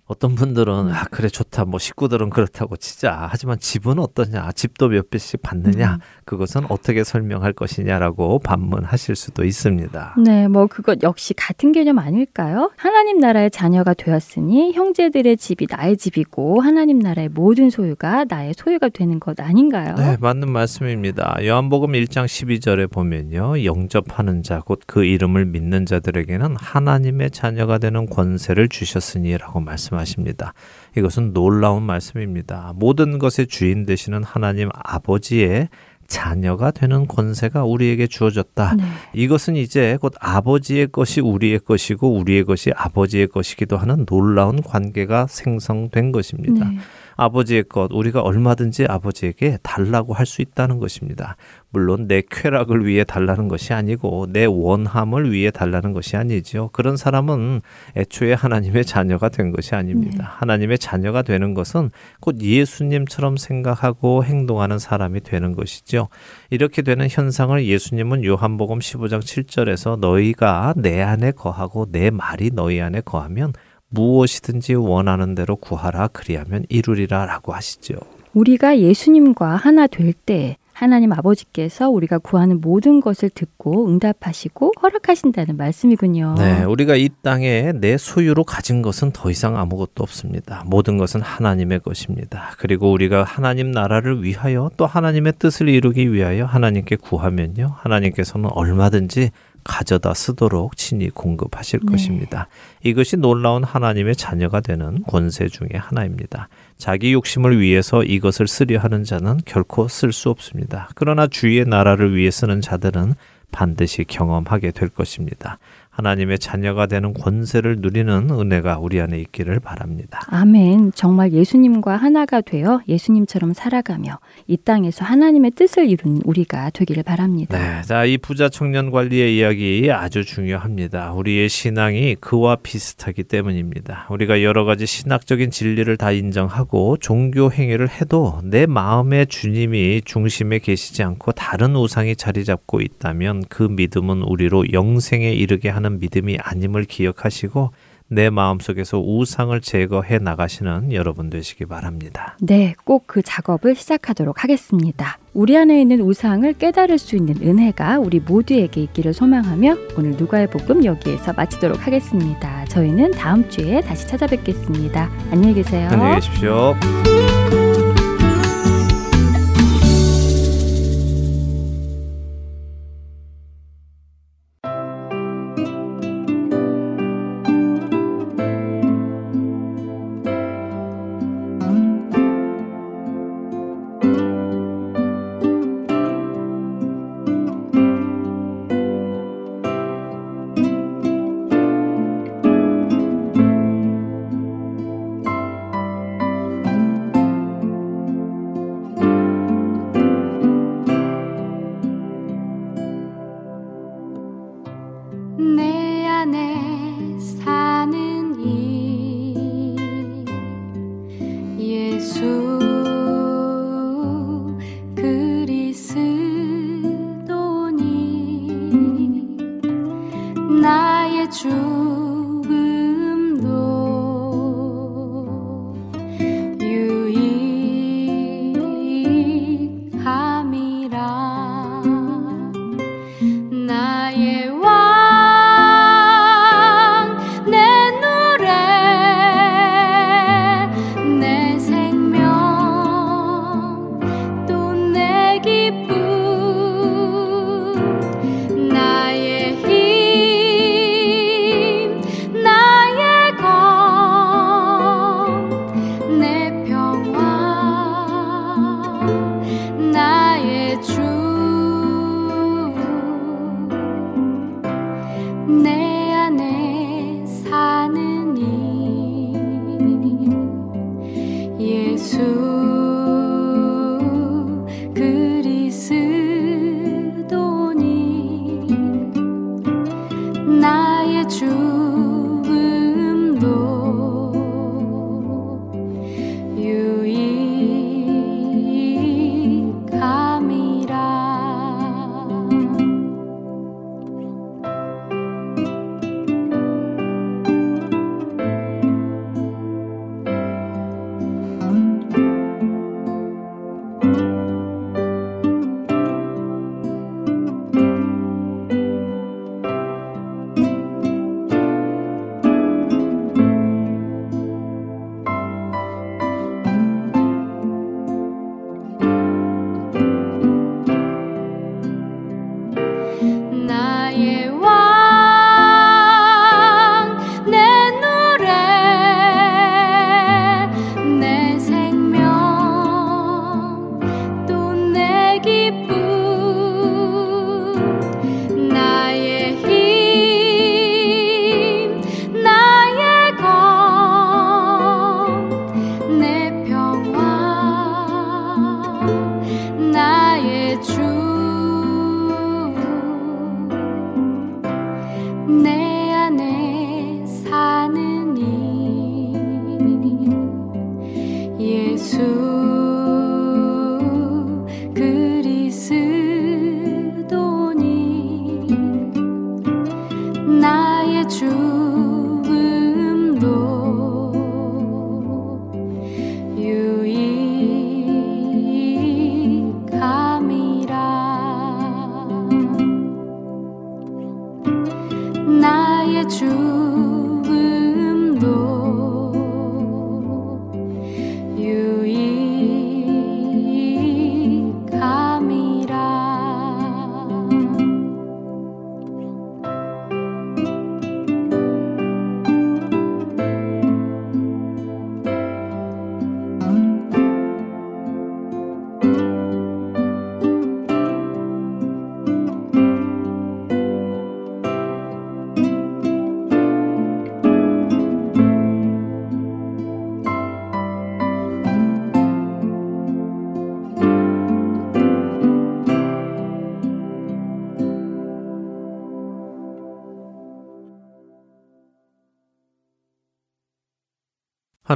어떤 분들은 아 그래 좋다 뭐 식구들은 그렇다고 치자 하지만 집은 어떠냐 집도 몇 배씩 받느냐 음. 그것은 어떻게 설명할 것이냐라고 반문하실 수도 있습니다. 네, 뭐 그것 역시 같은 개념 아닐까요? 하나님 나라의 자녀가 되었으니 형제들의 집이 나의 집이고 하나님 나라의 모든 소유가 나의 소유가 되는 것 아닌가요? 네, 맞는 말씀입니다. 요한복음 1장 12절에 보면요. 영접하는 자, 곧 그 이름을 믿는 자들에게는 하나님의 자녀가 되는 권세를 주셨으니라고 말씀하십니다. 이것은 놀라운 말씀입니다. 모든 것의 주인 되시는 하나님 아버지의 자녀가 되는 권세가 우리에게 주어졌다. 네. 이것은 이제 곧 아버지의 것이 우리의 것이고 우리의 것이 아버지의 것이기도 하는 놀라운 관계가 생성된 것입니다. 네. 아버지의 것 우리가 얼마든지 아버지에게 달라고 할 수 있다는 것입니다. 물론 내 쾌락을 위해 달라는 것이 아니고 내 원함을 위해 달라는 것이 아니지요. 그런 사람은 애초에 하나님의 자녀가 된 것이 아닙니다. 하나님의 자녀가 되는 것은 곧 예수님처럼 생각하고 행동하는 사람이 되는 것이죠. 이렇게 되는 현상을 예수님은 요한복음 15장 7절에서 너희가 내 안에 거하고 내 말이 너희 안에 거하면 무엇이든지 원하는 대로 구하라 그리하면 이루리라라고 하시죠. 우리가 예수님과 하나 될 때 하나님 아버지께서 우리가 구하는 모든 것을 듣고 응답하시고 허락하신다는 말씀이군요. 네, 우리가 이 땅에 내 소유로 가진 것은 더 이상 아무것도 없습니다. 모든 것은 하나님의 것입니다. 그리고 우리가 하나님 나라를 위하여 또 하나님의 뜻을 이루기 위하여 하나님께 구하면요. 하나님께서는 얼마든지 가져다 쓰도록 친히 공급하실 네. 것입니다. 이것이 놀라운 하나님의 자녀가 되는 권세 중의 하나입니다. 자기 욕심을 위해서 이것을 쓰려 하는 자는 결코 쓸 수 없습니다. 그러나 주의 나라를 위해 쓰는 자들은 반드시 경험하게 될 것입니다. 하나님의 자녀가 되는 권세를 누리는 은혜가 우리 안에 있기를 바랍니다. 아멘. 정말 예수님과 하나가 되어 예수님처럼 살아가며 이 땅에서 하나님의 뜻을 이루는 우리가 되기를 바랍니다. 네, 자, 이 부자 청년 관리의 이야기 아주 중요합니다. 우리의 신앙이 그와 비슷하기 때문입니다. 우리가 여러 가지 신학적인 진리를 다 인정하고 종교 행위를 해도 내 마음의 주님이 중심에 계시지 않고 다른 우상이 자리 잡고 있다면 그 믿음은 우리로 영생에 이르게 하는 믿음이 아님을 기억하시고 내 마음속에서 우상을 제거해 나가시는 여러분 되시기 바랍니다. 네, 꼭 그 작업을 시작하도록 하겠습니다. 우리 안에 있는 우상을 깨달을 수 있는 은혜가 우리 모두에게 있기를 소망하며 오늘 누가의 복음 여기에서 마치도록 하겠습니다. 저희는 다음 주에 다시 찾아뵙겠습니다. 안녕히 계세요. 안녕히 계십시오.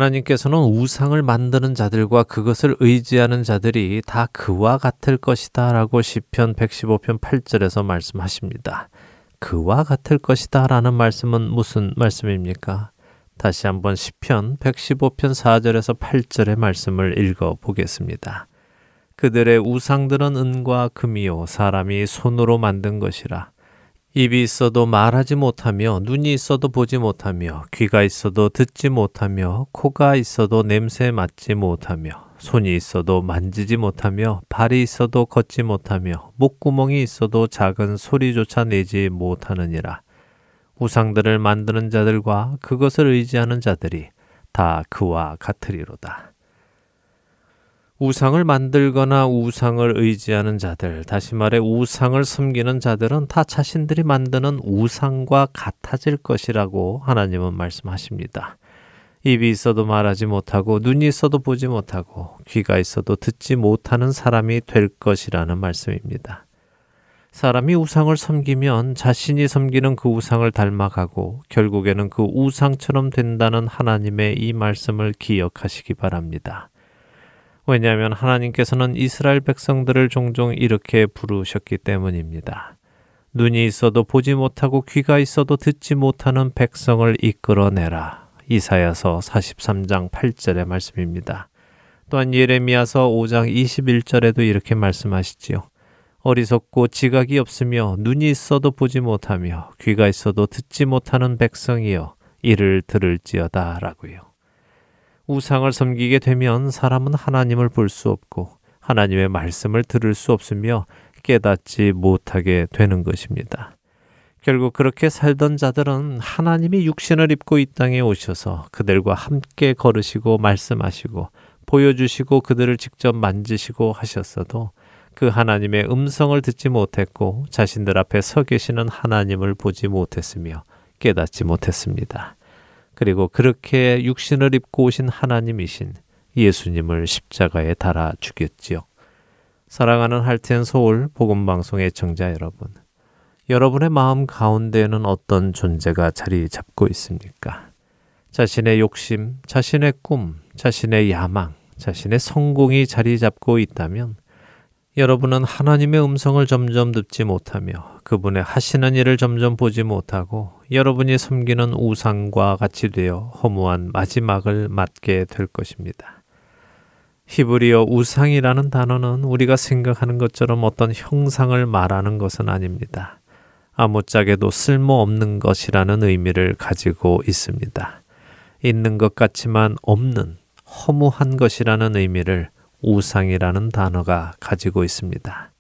하나님께서는 우상을 만드는 자들과 그것을 의지하는 자들이 다 그와 같을 것이다 라고 시편 115편 8절에서 말씀하십니다. 그와 같을 것이다 라는 말씀은 무슨 말씀입니까? 다시 한번 시편 115편 4절에서 8절의 말씀을 읽어 보겠습니다. 그들의 우상들은 은과 금이요 사람이 손으로 만든 것이라 입이 있어도 말하지 못하며 눈이 있어도 보지 못하며 귀가 있어도 듣지 못하며 코가 있어도 냄새 맡지 못하며 손이 있어도 만지지 못하며 발이 있어도 걷지 못하며 목구멍이 있어도 작은 소리조차 내지 못하느니라 우상들을 만드는 자들과 그것을 의지하는 자들이 다 그와 같으리로다. 우상을 만들거나 우상을 의지하는 자들, 다시 말해 우상을 섬기는 자들은 다 자신들이 만드는 우상과 같아질 것이라고 하나님은 말씀하십니다. 입이 있어도 말하지 못하고 눈이 있어도 보지 못하고 귀가 있어도 듣지 못하는 사람이 될 것이라는 말씀입니다. 사람이 우상을 섬기면 자신이 섬기는 그 우상을 닮아가고 결국에는 그 우상처럼 된다는 하나님의 이 말씀을 기억하시기 바랍니다. 왜냐하면 하나님께서는 이스라엘 백성들을 종종 이렇게 부르셨기 때문입니다. 눈이 있어도 보지 못하고 귀가 있어도 듣지 못하는 백성을 이끌어내라. 이사야서 43장 8절의 말씀입니다. 또한 예레미야서 5장 21절에도 이렇게 말씀하시지요. 어리석고 지각이 없으며 눈이 있어도 보지 못하며 귀가 있어도 듣지 못하는 백성이여 이를 들을지어다 라고요. 우상을 섬기게 되면 사람은 하나님을 볼 수 없고 하나님의 말씀을 들을 수 없으며 깨닫지 못하게 되는 것입니다. 결국 그렇게 살던 자들은 하나님이 육신을 입고 이 땅에 오셔서 그들과 함께 걸으시고 말씀하시고 보여주시고 그들을 직접 만지시고 하셨어도 그 하나님의 음성을 듣지 못했고 자신들 앞에 서 계시는 하나님을 보지 못했으며 깨닫지 못했습니다. 그리고 그렇게 육신을 입고 오신 하나님이신 예수님을 십자가에 달아 죽였지요. 사랑하는 할텐 서울 복음 방송의 청자 여러분. 여러분의 마음 가운데에는 어떤 존재가 자리 잡고 있습니까? 자신의 욕심, 자신의 꿈, 자신의 야망, 자신의 성공이 자리 잡고 있다면 여러분은 하나님의 음성을 점점 듣지 못하며 그분의 하시는 일을 점점 보지 못하고 여러분이 섬기는 우상과 같이 되어 허무한 마지막을 맞게 될 것입니다. 히브리어 우상이라는 단어는 우리가 생각하는 것처럼 어떤 형상을 말하는 것은 아닙니다. 아무짝에도 쓸모없는 것이라는 의미를 가지고 있습니다. 있는 것 같지만 없는 허무한 것이라는 의미를 우상이라는 단어가 가지고 있습니다.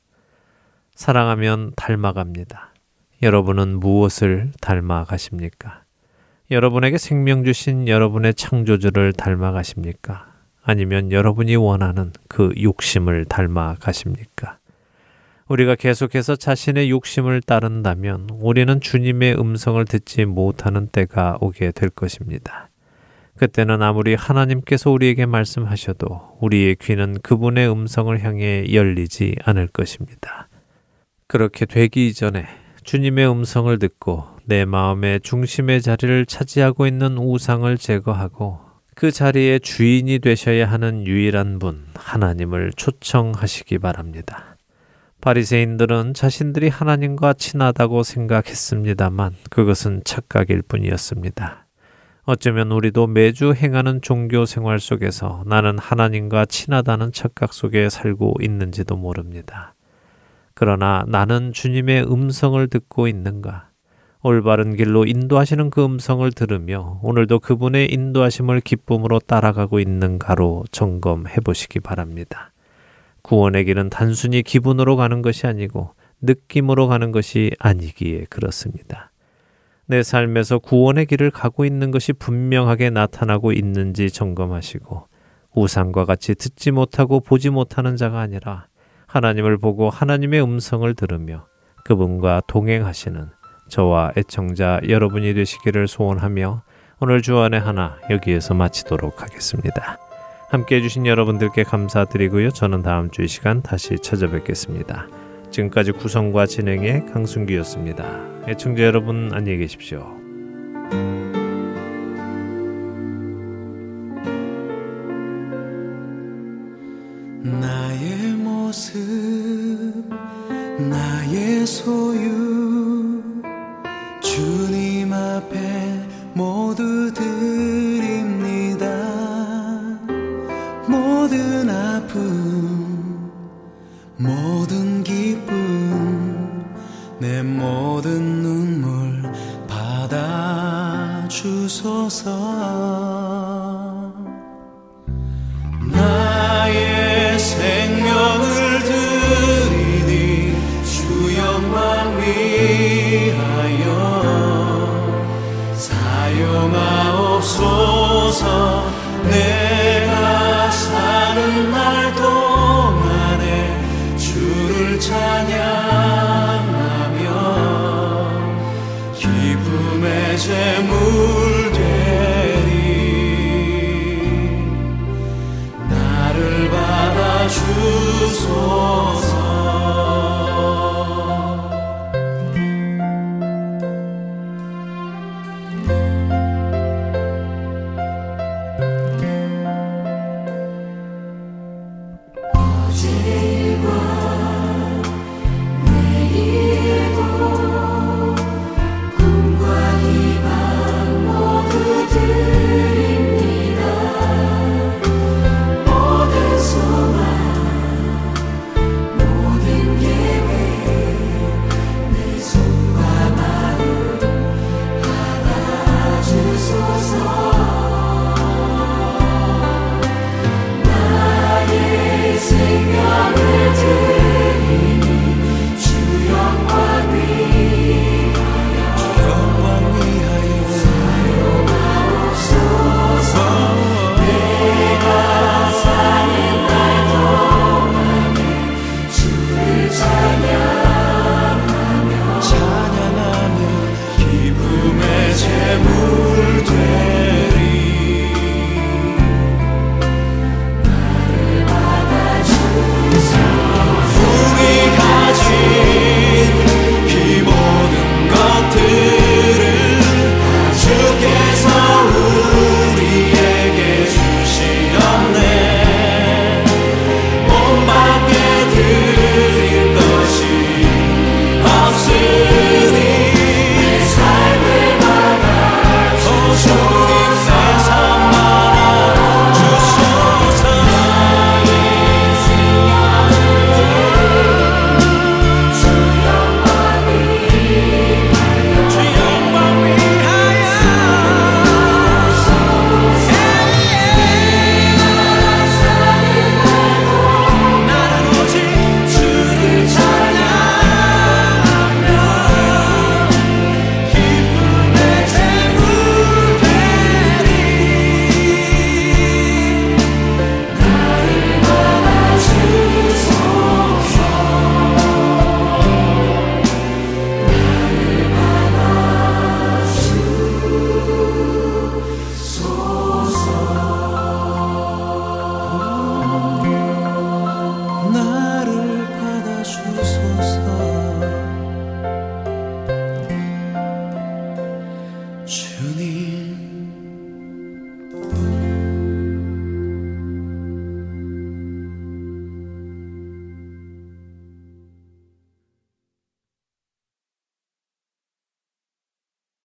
사랑하면 닮아갑니다. 여러분은 무엇을 닮아가십니까? 여러분에게 생명 주신 여러분의 창조주를 닮아가십니까? 아니면 여러분이 원하는 그 욕심을 닮아가십니까? 우리가 계속해서 자신의 욕심을 따른다면 우리는 주님의 음성을 듣지 못하는 때가 오게 될 것입니다. 그때는 아무리 하나님께서 우리에게 말씀하셔도 우리의 귀는 그분의 음성을 향해 열리지 않을 것입니다. 그렇게 되기 이전에 주님의 음성을 듣고 내 마음의 중심의 자리를 차지하고 있는 우상을 제거하고 그 자리의 주인이 되셔야 하는 유일한 분, 하나님을 초청하시기 바랍니다. 바리새인들은 자신들이 하나님과 친하다고 생각했습니다만 그것은 착각일 뿐이었습니다. 어쩌면 우리도 매주 행하는 종교 생활 속에서 나는 하나님과 친하다는 착각 속에 살고 있는지도 모릅니다. 그러나 나는 주님의 음성을 듣고 있는가? 올바른 길로 인도하시는 그 음성을 들으며 오늘도 그분의 인도하심을 기쁨으로 따라가고 있는가로 점검해 보시기 바랍니다. 구원의 길은 단순히 기분으로 가는 것이 아니고 느낌으로 가는 것이 아니기에 그렇습니다. 내 삶에서 구원의 길을 가고 있는 것이 분명하게 나타나고 있는지 점검하시고 우상과 같이 듣지 못하고 보지 못하는 자가 아니라 하나님을 보고 하나님의 음성을 들으며 그분과 동행하시는 저와 애청자 여러분이 되시기를 소원하며 오늘 주안의 하나 여기에서 마치도록 하겠습니다. 함께 해주신 여러분들께 감사드리고요. 저는 다음 주 이 시간 다시 찾아뵙겠습니다. 지금까지 구성과 진행의 강순기였습니다. 애청자 여러분 안녕히 계십시오. 나의 모습 나의 소유 주님 주